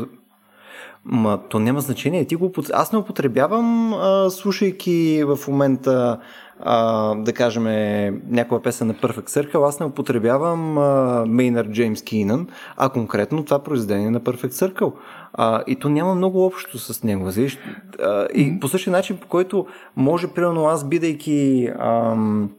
Ма, то няма значение. Ти го, аз не употребявам, а, слушайки в момента, а, да кажем, някоя песен на Perfect Circle, аз не употребявам Мейнар Джеймс Кинан, а конкретно това произведение на Perfect Circle. А, и то няма много общо с него. Виж? А, и по същия начин, по който може, примерно, аз бидейки ам,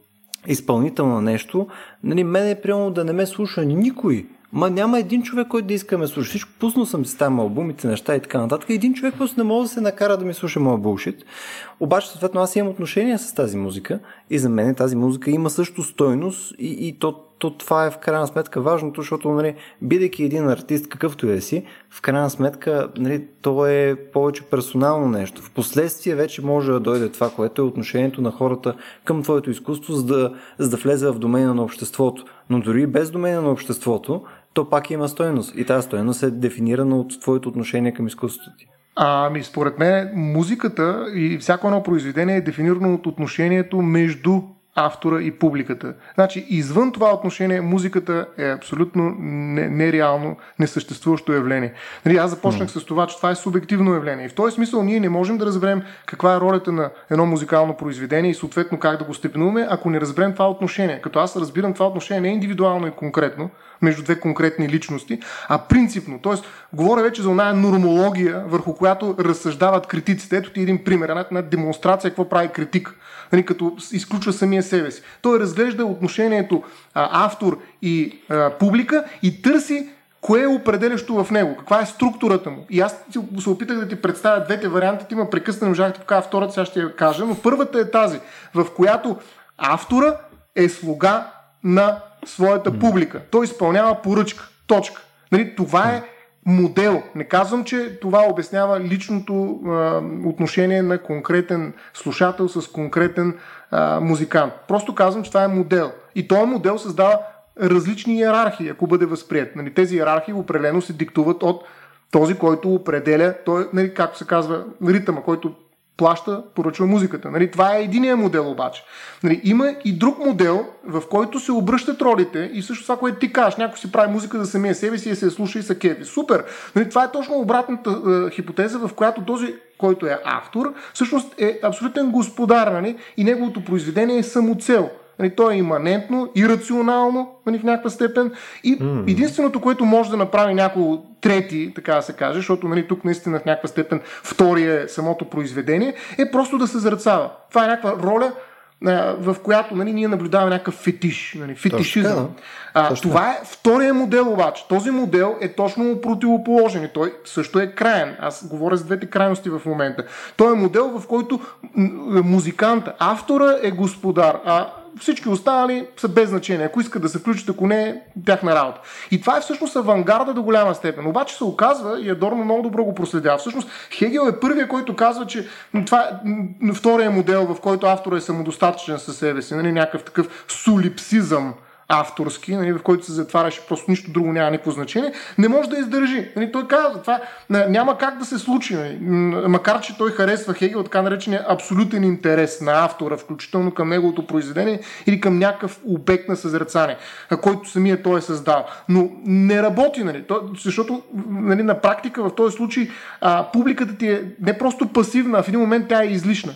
изпълнител на нещо, нали, мен е примерно да не ме слуша никой. Ма няма един човек, който да иска да слуша. Всичко пуснал съм си там албумите, неща и така нататък. Един човек просто не може да се накара да ми слуша моя булшит. Обаче, съответно, аз имам отношение с тази музика и за мен тази музика има също стойност и, и то то това е в крайна сметка важното, защото, нали, бидейки един артист, какъвто е си, в крайна сметка, нали, то е повече персонално нещо. Впоследствие вече може да дойде това, което е отношението на хората към твоето изкуство, за да, за да влезе в домена на обществото. Но дори без домена на обществото, то пак има стоеност. И тази стоеност е дефинирана от твоето отношение към изкуството ти. Ами, според мен, музиката и всяко едно произведение е дефинирано от отношението между автора и публиката. Значи, извън това отношение, музиката е абсолютно нереално, несъществуващо явление. Нали, аз започнах mm. с това, че това е субективно явление. И в този смисъл ние не можем да разберем каква е ролята на едно музикално произведение и съответно как да го степенуваме, ако не разберем това отношение. Като аз разбирам това отношение не индивидуално и конкретно, между две конкретни личности, а принципно. Тоест, говоря вече за оная нормология, върху която разсъждават критиците. Ето ти един пример, една, една демонстрация какво прави критик, нали, като изключва самия себе си. Той разглежда отношението а, автор и а, публика и търси кое е определящо в него, каква е структурата му. И аз се опитах да ти представя двете варианти, ти ма прекъсна, не можах да ти покажа втората, сега ще я кажа, но първата е тази, в която автора е слуга на своята публика. Той изпълнява поръчка. Точка. Нали, това е модел. Не казвам, че това обяснява личното а, отношение на конкретен слушател с конкретен а, музикант. Просто казвам, че това е модел. И този модел създава различни иерархии, ако бъде възприят. Нали, тези иерархии определено се диктуват от този, който определя, той, нали, както се казва, ритъма, който плаща, поръчва музиката. Нали? Това е единия модел обаче. Нали? Има и друг модел, в който се обръщат ролите и също това, което ти кажеш, някой си прави музика за самия себе си и се слуша и се кефи. Супер! Нали? Това е точно обратната е, хипотеза, в която този, който е автор, всъщност е абсолютен господар нали? и неговото произведение е самоцел. Нали, то е иманентно, ирационално нали, в някаква степен. И единственото, което може да направи някой трети, така да се каже, защото нали, тук наистина в някаква степен втория е самото произведение, е просто да се зръцава. Това е някаква роля, в която нали, ние наблюдаваме някакъв фетиш, нали, фетишизъм. Точно, а, това е втория модел обаче. Този модел е точно противоположен и той също е краен. Аз говоря с двете крайности в момента. Той е модел, в който музиканта, автора е господар, а всички останали са без значение. Ако искат да се включат, ако не, тяхна работа. И това е всъщност авангарда до голяма степен. Обаче се оказва, и Адорно много добро го проследява. Всъщност Хегел е първият, който казва, че това е втория модел, в който автора е самодостатъчен със себе си. Нали, някакъв такъв сулипсизъм авторски, нали, в който се затваряше просто нищо друго, няма никакво значение, не може да издържи. Нали, той казва, това няма как да се случи. Нали, макар, че той харесва Хегел, така наречения абсолютен интерес на автора, включително към неговото произведение или към някакъв обект на съзрецание, който самия той е създал. Но не работи, нали, то, защото нали, на практика в този случай а, публиката ти е не просто пасивна, а в един момент тя е излишна.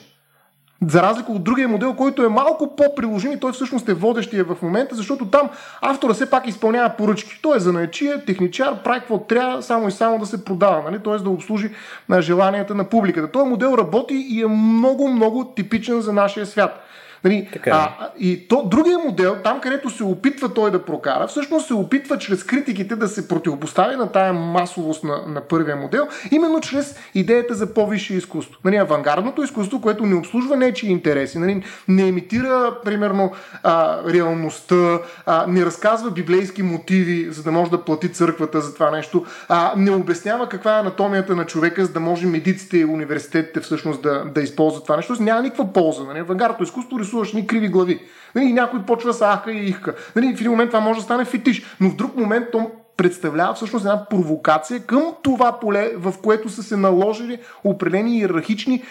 За разлика от другия модел, който е малко по-приложим и той всъщност е водещия в момента, защото там автора все пак изпълнява поръчки. Той е занаячия, техничар, прави какво трябва, само и само да се продава, нали? т.е. да обслужи на желанията на публиката. Този модел работи и е много, много типичен за нашия свят. Нали, така. Е. А, и то, другия модел, там където се опитва той да прокара, всъщност се опитва чрез критиките да се противопостави на тая масовост на, на първия модел, именно чрез идеята за по-висше изкуство. Нали, авангардното изкуство, което не обслужва нечи интереси, нали, не имитира, примерно, а, реалността, а, не разказва библейски мотиви, за да може да плати църквата за това нещо, а, не обяснява каква е анатомията на човека, за да може медиците и университетите всъщност да, да използват това нещо. Няма никаква полза. Нали. Авангардното изкуство рисува рисуваш ни криви глави. Нали, някой почва с ахка и ихка. Нали, в един момент това може да стане фетиш, но в друг момент то представлява всъщност една провокация към това поле, в което са се наложили определени иерархични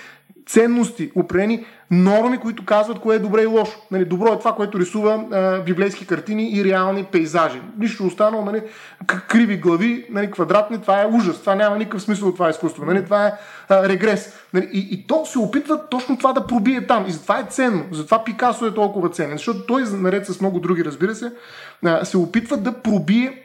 ценности, определени норми, които казват кое е добре и лошо. Нали, добро е това, което рисува а, библейски картини и реални пейзажи. Нищо останало, нали, криви глави, нали, квадратни, това е ужас. Това няма никакъв смисъл от това изкуство. Нали, това е а, регрес. Нали, и, и то се опитва точно това да пробие там. И затова е ценно. Затова Пикасо е толкова ценен. Защото той, наред с много други, разбира се, а, се опитва да пробие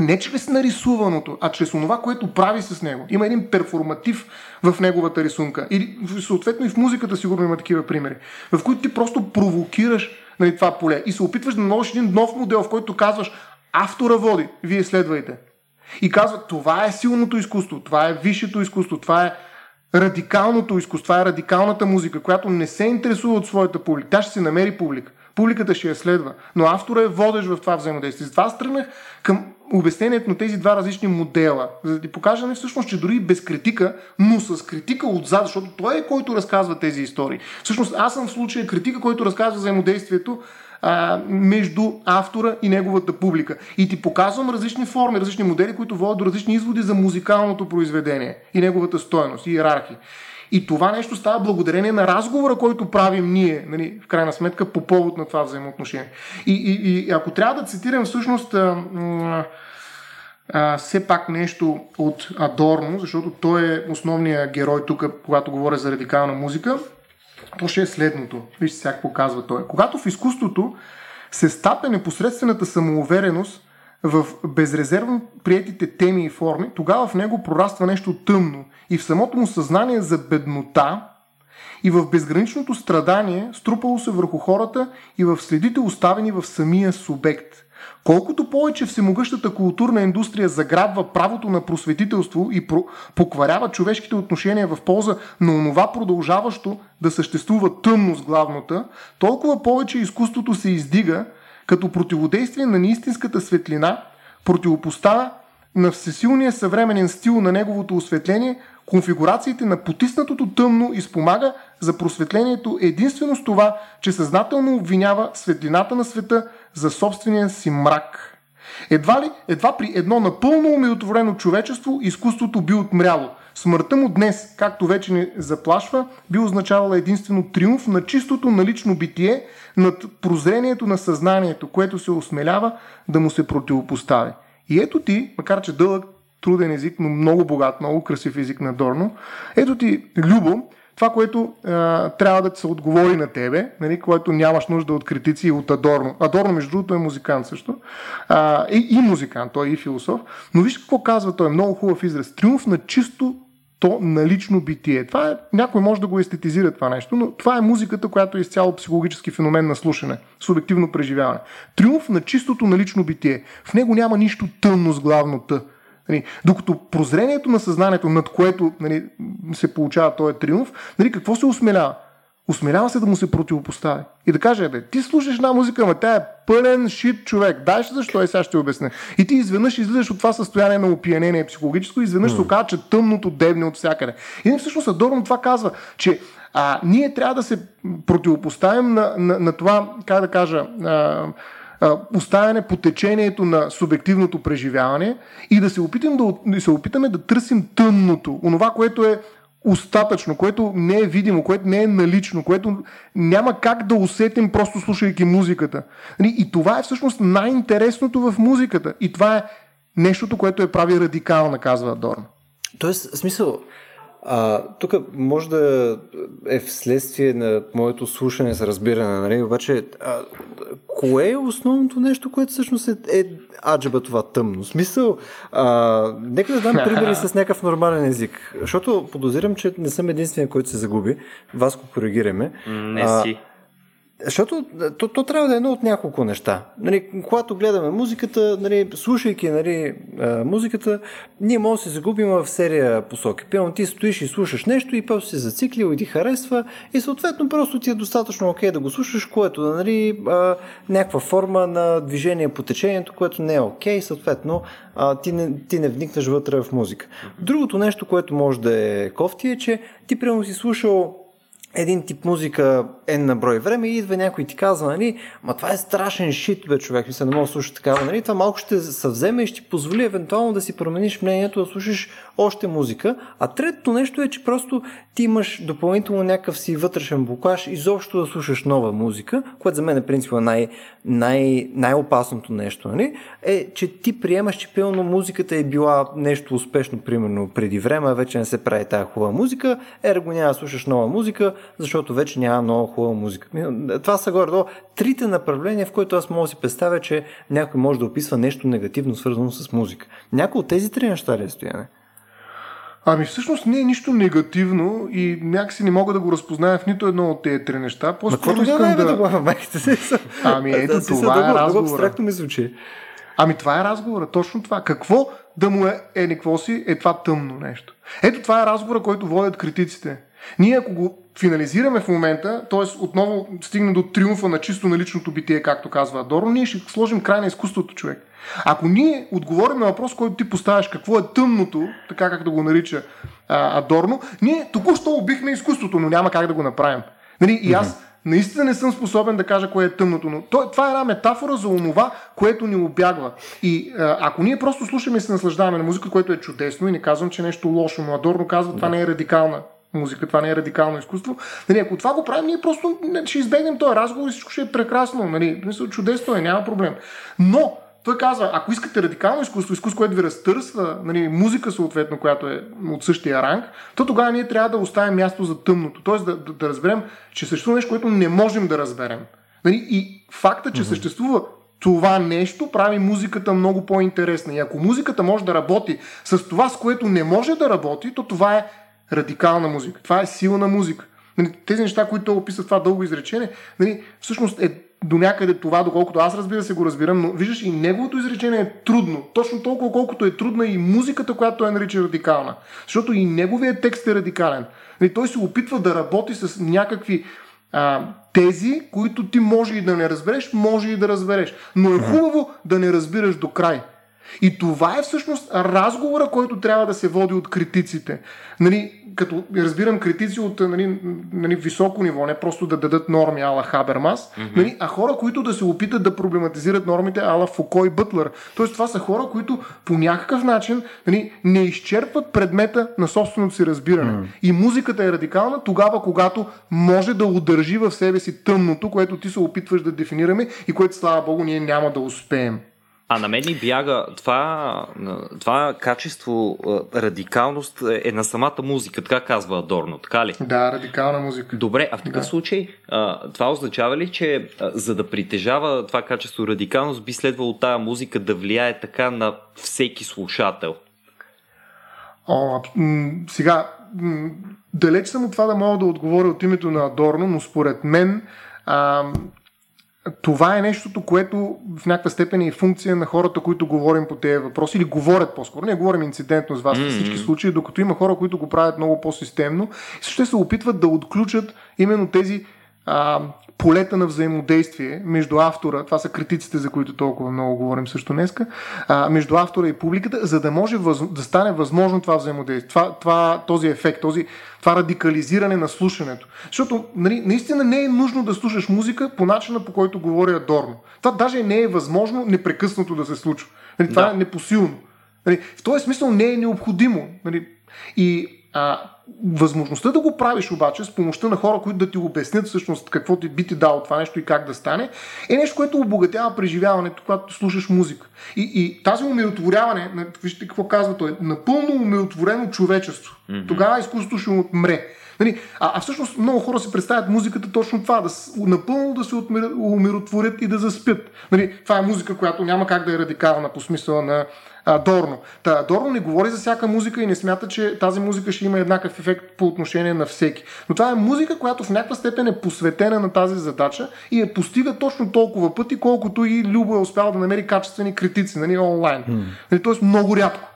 не чрез нарисуваното, а чрез това, което прави с него. Има един перформатив в неговата рисунка. И съответно и в музиката сигурно има такива примери, в които ти просто провокираш нали, това поле и се опитваш да наложиш един нов модел, в който казваш автора води, вие следвайте. И казва, това е силното изкуство, това е висшето изкуство, това е радикалното изкуство, това е радикалната музика, която не се интересува от своята публика. Тя ще се намери публика. Публиката ще я следва. Но автора е водещ в това взаимодействие. Затова аз тръгнах към обяснението на тези два различни модела, за да ти покажа не всъщност, че дори без критика, но с критика отзад, защото той е който разказва тези истории. Всъщност аз съм в случая критика, който разказва взаимодействието а, между автора и неговата публика. И ти показвам различни форми, различни модели, които водят до различни изводи за музикалното произведение и неговата стоеност и иерархия. И това нещо става благодарение на разговора, който правим ние, нали, в крайна сметка, по повод на това взаимоотношение. И, и, и ако трябва да цитирам всъщност а, а, все пак нещо от Адорно, защото той е основният герой тук, когато говоря за радикална музика, то ще е следното. Вижте сега какво казва той. Когато в изкуството се стапя непосредствената самоувереност в безрезервно приетите теми и форми, тогава в него прораства нещо тъмно и в самото му съзнание за беднота и в безграничното страдание, струпало се върху хората и в следите оставени в самия субект. Колкото повече всемогъщата културна индустрия заграбва правото на просветителство и покварява човешките отношения в полза на онова продължаващо да съществува тъмно с главната, толкова повече изкуството се издига като противодействие на неистинската светлина, противопоставя на всесилния съвременен стил на неговото осветление конфигурациите на потиснатото тъмно и спомага за просветлението единствено с това, че съзнателно обвинява светлината на света за собствения си мрак. Едва ли, едва при едно напълно умиротворено човечество изкуството би отмряло. Смъртта му днес, както вече ни заплашва, би означавала единствено триумф на чистото налично битие, над прозрението на съзнанието, което се осмелява да му се противопостави. И ето ти, макар че дълъг, труден език, но много богат, много красив език на Дорно, ето ти, Любо, това, което а, трябва да се отговори на тебе, нали, което нямаш нужда от критици и от Адорно. Адорно, между другото, е музикант също. А, и, и музикант, той е и философ. Но виж какво казва той, е много хубав израз. Триумф на чисто то налично битие. Това е, някой може да го естетизира това нещо, но това е музиката, която е изцяло психологически феномен на слушане, субективно преживяване. Триумф на чистото налично битие. В него няма нищо тъмно с главното. Нали, докато прозрението на съзнанието, над което нали, се получава този триумф, нали, какво се осмелява? Осмелява се да му се противопостави. И да каже, бе, ти слушаш една музика, ама тя е пълен шит човек. Дай ще защо и сега ще обясня. И ти изведнъж излизаш от това състояние на опиянение психологическо и изведнъж mm. се оказва, че тъмното дебне от всякъде. И всъщност Адорно това казва, че а, ние трябва да се противопоставим на, на, на това, как да кажа, а, оставяне по течението на субективното преживяване и да се, опитам да, да се опитаме да търсим тъмното, онова, което е остатъчно, което не е видимо, което не е налично, което няма как да усетим просто слушайки музиката. Нали, и това е всъщност най-интересното в музиката. И това е нещото, което е прави радикална, казва Дорн. Тоест, смисъл, а, тук може да е вследствие на моето слушане с разбиране, нали? обаче а, кое е основното нещо, което всъщност е, е аджаба това тъмно? Смисъл, а, нека да дам примери с някакъв нормален език, защото подозирам, че не съм единствения, който се загуби. Вас го коригираме. Не си. Защото то, то трябва да е едно от няколко неща. Нали, когато гледаме музиката, нали, слушайки нали, музиката, ние може да се загубим в серия посоки. Пълно ти стоиш и слушаш нещо и просто се зациклил и ти харесва и съответно просто ти е достатъчно окей да го слушаш, което нали, а, някаква форма на движение по течението, което не е окей, съответно а, ти, не, ти не вникнеш вътре в музика. Другото нещо, което може да е кофти е, че ти примерно си слушал един тип музика е на брой време и идва някой и ти казва, нали, ма това е страшен шит, бе, човек, мисля, не мога да слушаш такава, нали, това малко ще съвземе и ще ти позволи евентуално да си промениш мнението, да слушаш още музика. А третото нещо е, че просто ти имаш допълнително някакъв си вътрешен блокаж, изобщо да слушаш нова музика, което за мен е принципа най- най- най-опасното нещо, нали, е, че ти приемаш, че пълно музиката е била нещо успешно, примерно преди време, вече не се прави тази хубава музика, ерго няма да слушаш нова музика, защото вече няма много хубава музика. Това са горе трите направления, в които аз мога да си представя, че някой може да описва нещо негативно, свързано с музика. Някой от тези три неща ли е стояне? Ами всъщност не е нищо негативно и някакси не мога да го разпозная в нито едно от тези три неща. По-скоро искам да... да... майките си Ами ето да, това е разговора. ми звучи. Ами това е разговора, точно това. Какво да му е, е какво си, е това тъмно нещо. Ето това е разговора, който водят критиците. Ние ако го финализираме в момента, т.е. отново стигне до триумфа на чисто наличното битие, както казва Адорно, ние ще сложим край на изкуството, човек. Ако ние отговорим на въпрос, който ти поставяш, какво е тъмното, така как да го нарича а, Адорно, ние току-що убихме изкуството, но няма как да го направим. Нали? И аз наистина не съм способен да кажа кое е тъмното, но това е една метафора за онова, което ни обягва. И а, ако ние просто слушаме и се наслаждаваме на музика, което е чудесно и не казвам, че е нещо лошо, но Адорно казва, това не е радикална музика, това не е радикално изкуство. Нали, ако това го правим, ние просто ще избегнем този разговор и всичко ще е прекрасно. Нали, чудесно е, няма проблем. Но той казва, ако искате радикално изкуство, изкуство, което ви разтърсва, нали, музика съответно, която е от същия ранг, то тогава ние трябва да оставим място за тъмното. Тоест да, да, да разберем, че съществува нещо, което не можем да разберем. Нали, и факта, че mm-hmm. съществува това нещо прави музиката много по-интересна. И ако музиката може да работи с това, с което не може да работи, то това е радикална музика. Това е силна музика. Нали, тези неща, които той описва в това дълго изречение, нали, всъщност е до някъде това, доколкото аз разбира се го разбирам, но виждаш и неговото изречение е трудно. Точно толкова, колкото е трудна и музиката, която той нарича радикална. Защото и неговият текст е радикален. Нали, той се опитва да работи с някакви а, тези, които ти може и да не разбереш, може и да разбереш. Но е хубаво да не разбираш до край. И това е всъщност разговора, който трябва да се води от критиците. Нали, като разбирам критици от нали, нали, високо ниво, не просто да дадат норми ала Хабермас, mm-hmm. нали, а хора, които да се опитат да проблематизират нормите ала Фуко и Бътлер. Тоест това са хора, които по някакъв начин нали, не изчерпват предмета на собственото си разбиране. Mm-hmm. И музиката е радикална тогава, когато може да удържи в себе си тъмното, което ти се опитваш да дефинираме и което, слава Богу, ние няма да успеем. А на мен ми бяга това, това качество, радикалност е на самата музика, така казва Адорно, така ли? Да, радикална музика. Добре, а в такъв да. случай това означава ли, че за да притежава това качество радикалност, би следвало тази музика да влияе така на всеки слушател? О, сега, далеч съм от това да мога да отговоря от името на Адорно, но според мен а, това е нещото, което в някаква степен е функция на хората, които говорим по тези въпроси или говорят по-скоро. Не говорим инцидентно с вас mm-hmm. всички случаи, докато има хора, които го правят много по-системно и ще се опитват да отключат именно тези а, полета на взаимодействие между автора, това са критиците, за които толкова много говорим също днеска, а, между автора и публиката, за да може въз, да стане възможно това взаимодействие, това, това, този ефект, този, това радикализиране на слушането. Защото нали, наистина не е нужно да слушаш музика по начина по който говори Адорно. Това даже не е възможно непрекъснато да се случва. Нали, това да. е непосилно. Нали, в този смисъл не е необходимо. Нали, и а, възможността да го правиш обаче с помощта на хора, които да ти обяснят всъщност какво ти би ти дало това нещо и как да стане, е нещо, което обогатява преживяването, когато слушаш музика. И, и тази умиротворяване, вижте какво казва той, напълно умиротворено човечество. Mm-hmm. Тогава изкуството ще отмре. Нали, а, а всъщност много хора си представят музиката точно това, да напълно да се умиротворят и да заспят. Нали, това е музика, която няма как да е радикална по смисъла на а, Дорно. Та, Дорно не говори за всяка музика и не смята, че тази музика ще има еднакъв ефект по отношение на всеки. Но това е музика, която в някаква степен е посветена на тази задача и я постига точно толкова пъти, колкото и Любо е успял да намери качествени критици нали, онлайн. Mm. Нали, Тоест много рядко.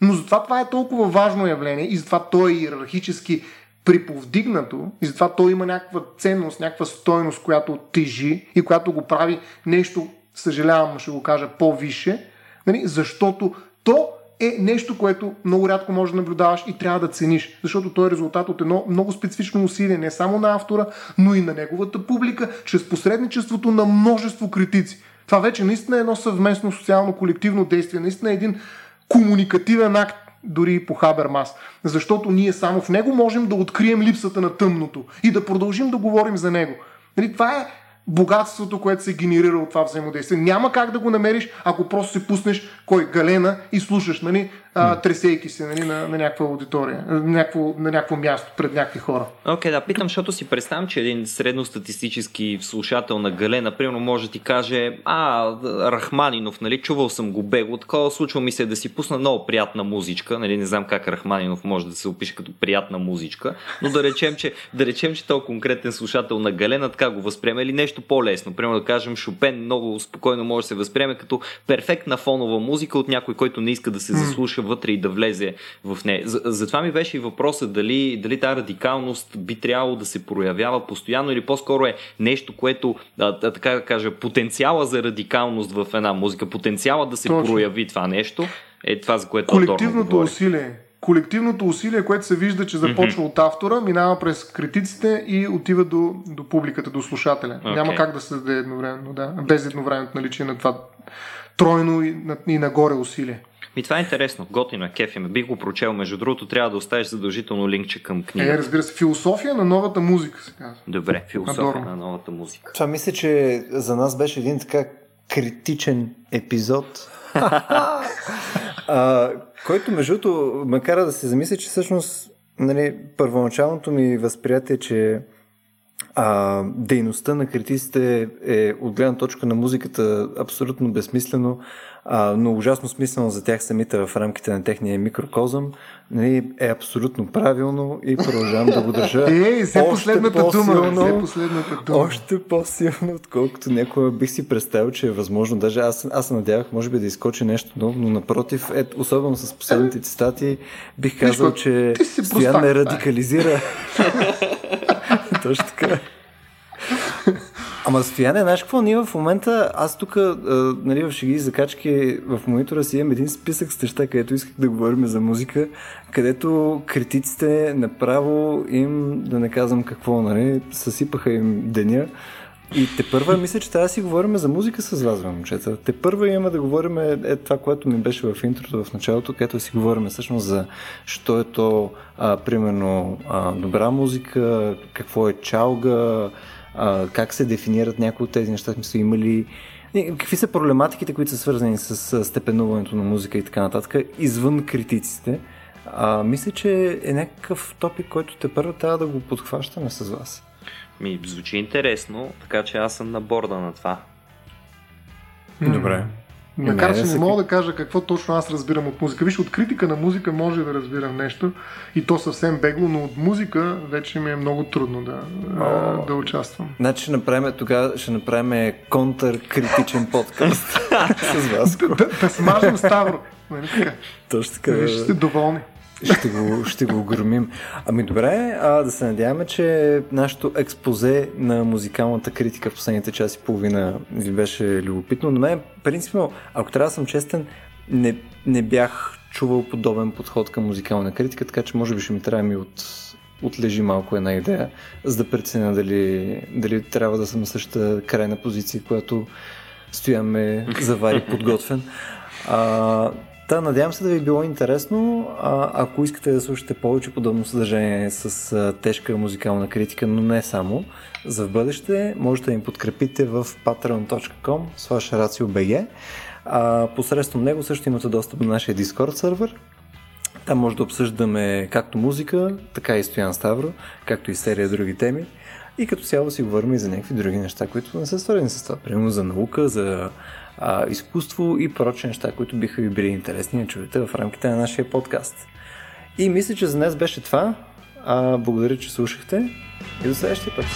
Но затова това е толкова важно явление и затова то е иерархически приповдигнато и затова то има някаква ценност, някаква стойност, която тежи и която го прави нещо, съжалявам, ще го кажа, по-више, Нали? Защото то е нещо, което много рядко можеш да наблюдаваш и трябва да цениш, защото то е резултат от едно много специфично усилие, не само на автора, но и на неговата публика, чрез посредничеството на множество критици. Това вече наистина е едно съвместно социално колективно действие, наистина е един комуникативен акт, дори и по Хабермас, защото ние само в него можем да открием липсата на тъмното и да продължим да говорим за него. Нали, това е богатството, което се генерира от това взаимодействие. Няма как да го намериш, ако просто си пуснеш кой галена и слушаш, нали, а, тресейки се нали, на, на някаква аудитория, на някакво, на някакво място пред някакви хора. Окей, okay, да, питам, защото си представям, че един средностатистически слушател на галена, примерно, може да ти каже, а, Рахманинов, нали, чувал съм го бегло, такова случва ми се да си пусна много приятна музичка, нали, не знам как Рахманинов може да се опише като приятна музичка, но да речем, че, да речем, че този конкретен слушател на галена така го възприема или нещо по-лесно. Примерно да кажем, Шопен много спокойно може да се възприеме като перфектна фонова музика от някой, който не иска да се заслуша вътре и да влезе в нея. Затова ми беше и въпросът дали, дали тази радикалност би трябвало да се проявява постоянно или по-скоро е нещо, което, а, така да кажа, потенциала за радикалност в една музика, потенциала да се Точно. прояви това нещо, е това, за което Колективното усилие колективното усилие, което се вижда, че започва mm-hmm. от автора, минава през критиците и отива до, до публиката, до слушателя. Okay. Няма как да се даде едновременно, да, без едновременното наличие на това тройно и, и нагоре усилие. Ми това е интересно, готино е, кефи ме. Бих го прочел, между другото трябва да оставиш задължително линкче към книга. Е, разбира се, философия на новата музика се казва. Добре, философия Адорно. на новата музика. Това мисля, че за нас беше един така критичен епизод. а, който, между другото, ме кара да се замисля, че всъщност нали, първоначалното ми възприятие, че а, дейността на критиците е от гледна точка на музиката абсолютно безсмислено, а, но ужасно смислено за тях самите в рамките на техния микрокозъм, нали, е абсолютно правилно и продължавам да го държа. Е, все последната дума. Все последната дума. Още по-силно, отколкото някога бих си представил, че е възможно. Даже аз, аз се надявах, може би да изкочи нещо ново, но напротив, е, особено с последните цитати, бих казал, че Стоян ме радикализира. Точно така. Ама Стояне, знаеш какво? Ние в момента, аз тук, нали, в шеги и закачки в монитора си имам един списък с неща, където исках да говорим за музика, където критиците направо им, да не казвам какво, нали, съсипаха им деня. И те първа, мисля, че трябва да си говорим за музика с вас, момчета. Те първа имаме да говорим е, е това, което ми беше в интрото в началото, където си говорим всъщност за що е то, а, примерно, а, добра музика, какво е чалга, а, как се дефинират някои от тези неща, смисъл има ли Какви са проблематиките, които са свързани с степенуването на музика и така нататък, извън критиците? А, мисля, че е някакъв топик, който те първо трябва да го подхващаме с вас. Ми, звучи интересно, така че аз съм на борда на това. Добре. Макар, че не, мога да кажа какво точно аз разбирам от музика. Виж, от критика на музика може да разбирам нещо и то съвсем бегло, но от музика вече ми е много трудно да, О, да участвам. Значи ще направим тогава, ще направим контър-критичен подкаст с вас. да, да, смажем Ставро. Нали Точно така. Виж, сте доволни ще го, ще го громим. Ами добре, а, да се надяваме, че нашето експозе на музикалната критика в последните часи и половина ви беше любопитно. Но мен, принципно, ако трябва да съм честен, не, не бях чувал подобен подход към музикална критика, така че може би ще ми трябва ми от, отлежи малко една идея, за да преценя дали, дали трябва да съм на същата крайна позиция, която стояме завари подготвен. А, Та, надявам се да ви е било интересно. А, ако искате да слушате повече подобно съдържание с а, тежка музикална критика, но не само, за в бъдеще можете да им подкрепите в patreon.com RACIOBG. А, посредством него също имате достъп до нашия Discord сервер. Там може да обсъждаме както музика, така и Стоян Ставро, както и серия други теми. И като цяло си говорим и за някакви други неща, които не са свързани с това. Примерно за наука, за а, изкуство и прочи неща, които биха ви били интересни да чуете в рамките на нашия подкаст. И мисля, че за днес беше това. А, благодаря, че слушахте и до следващия път.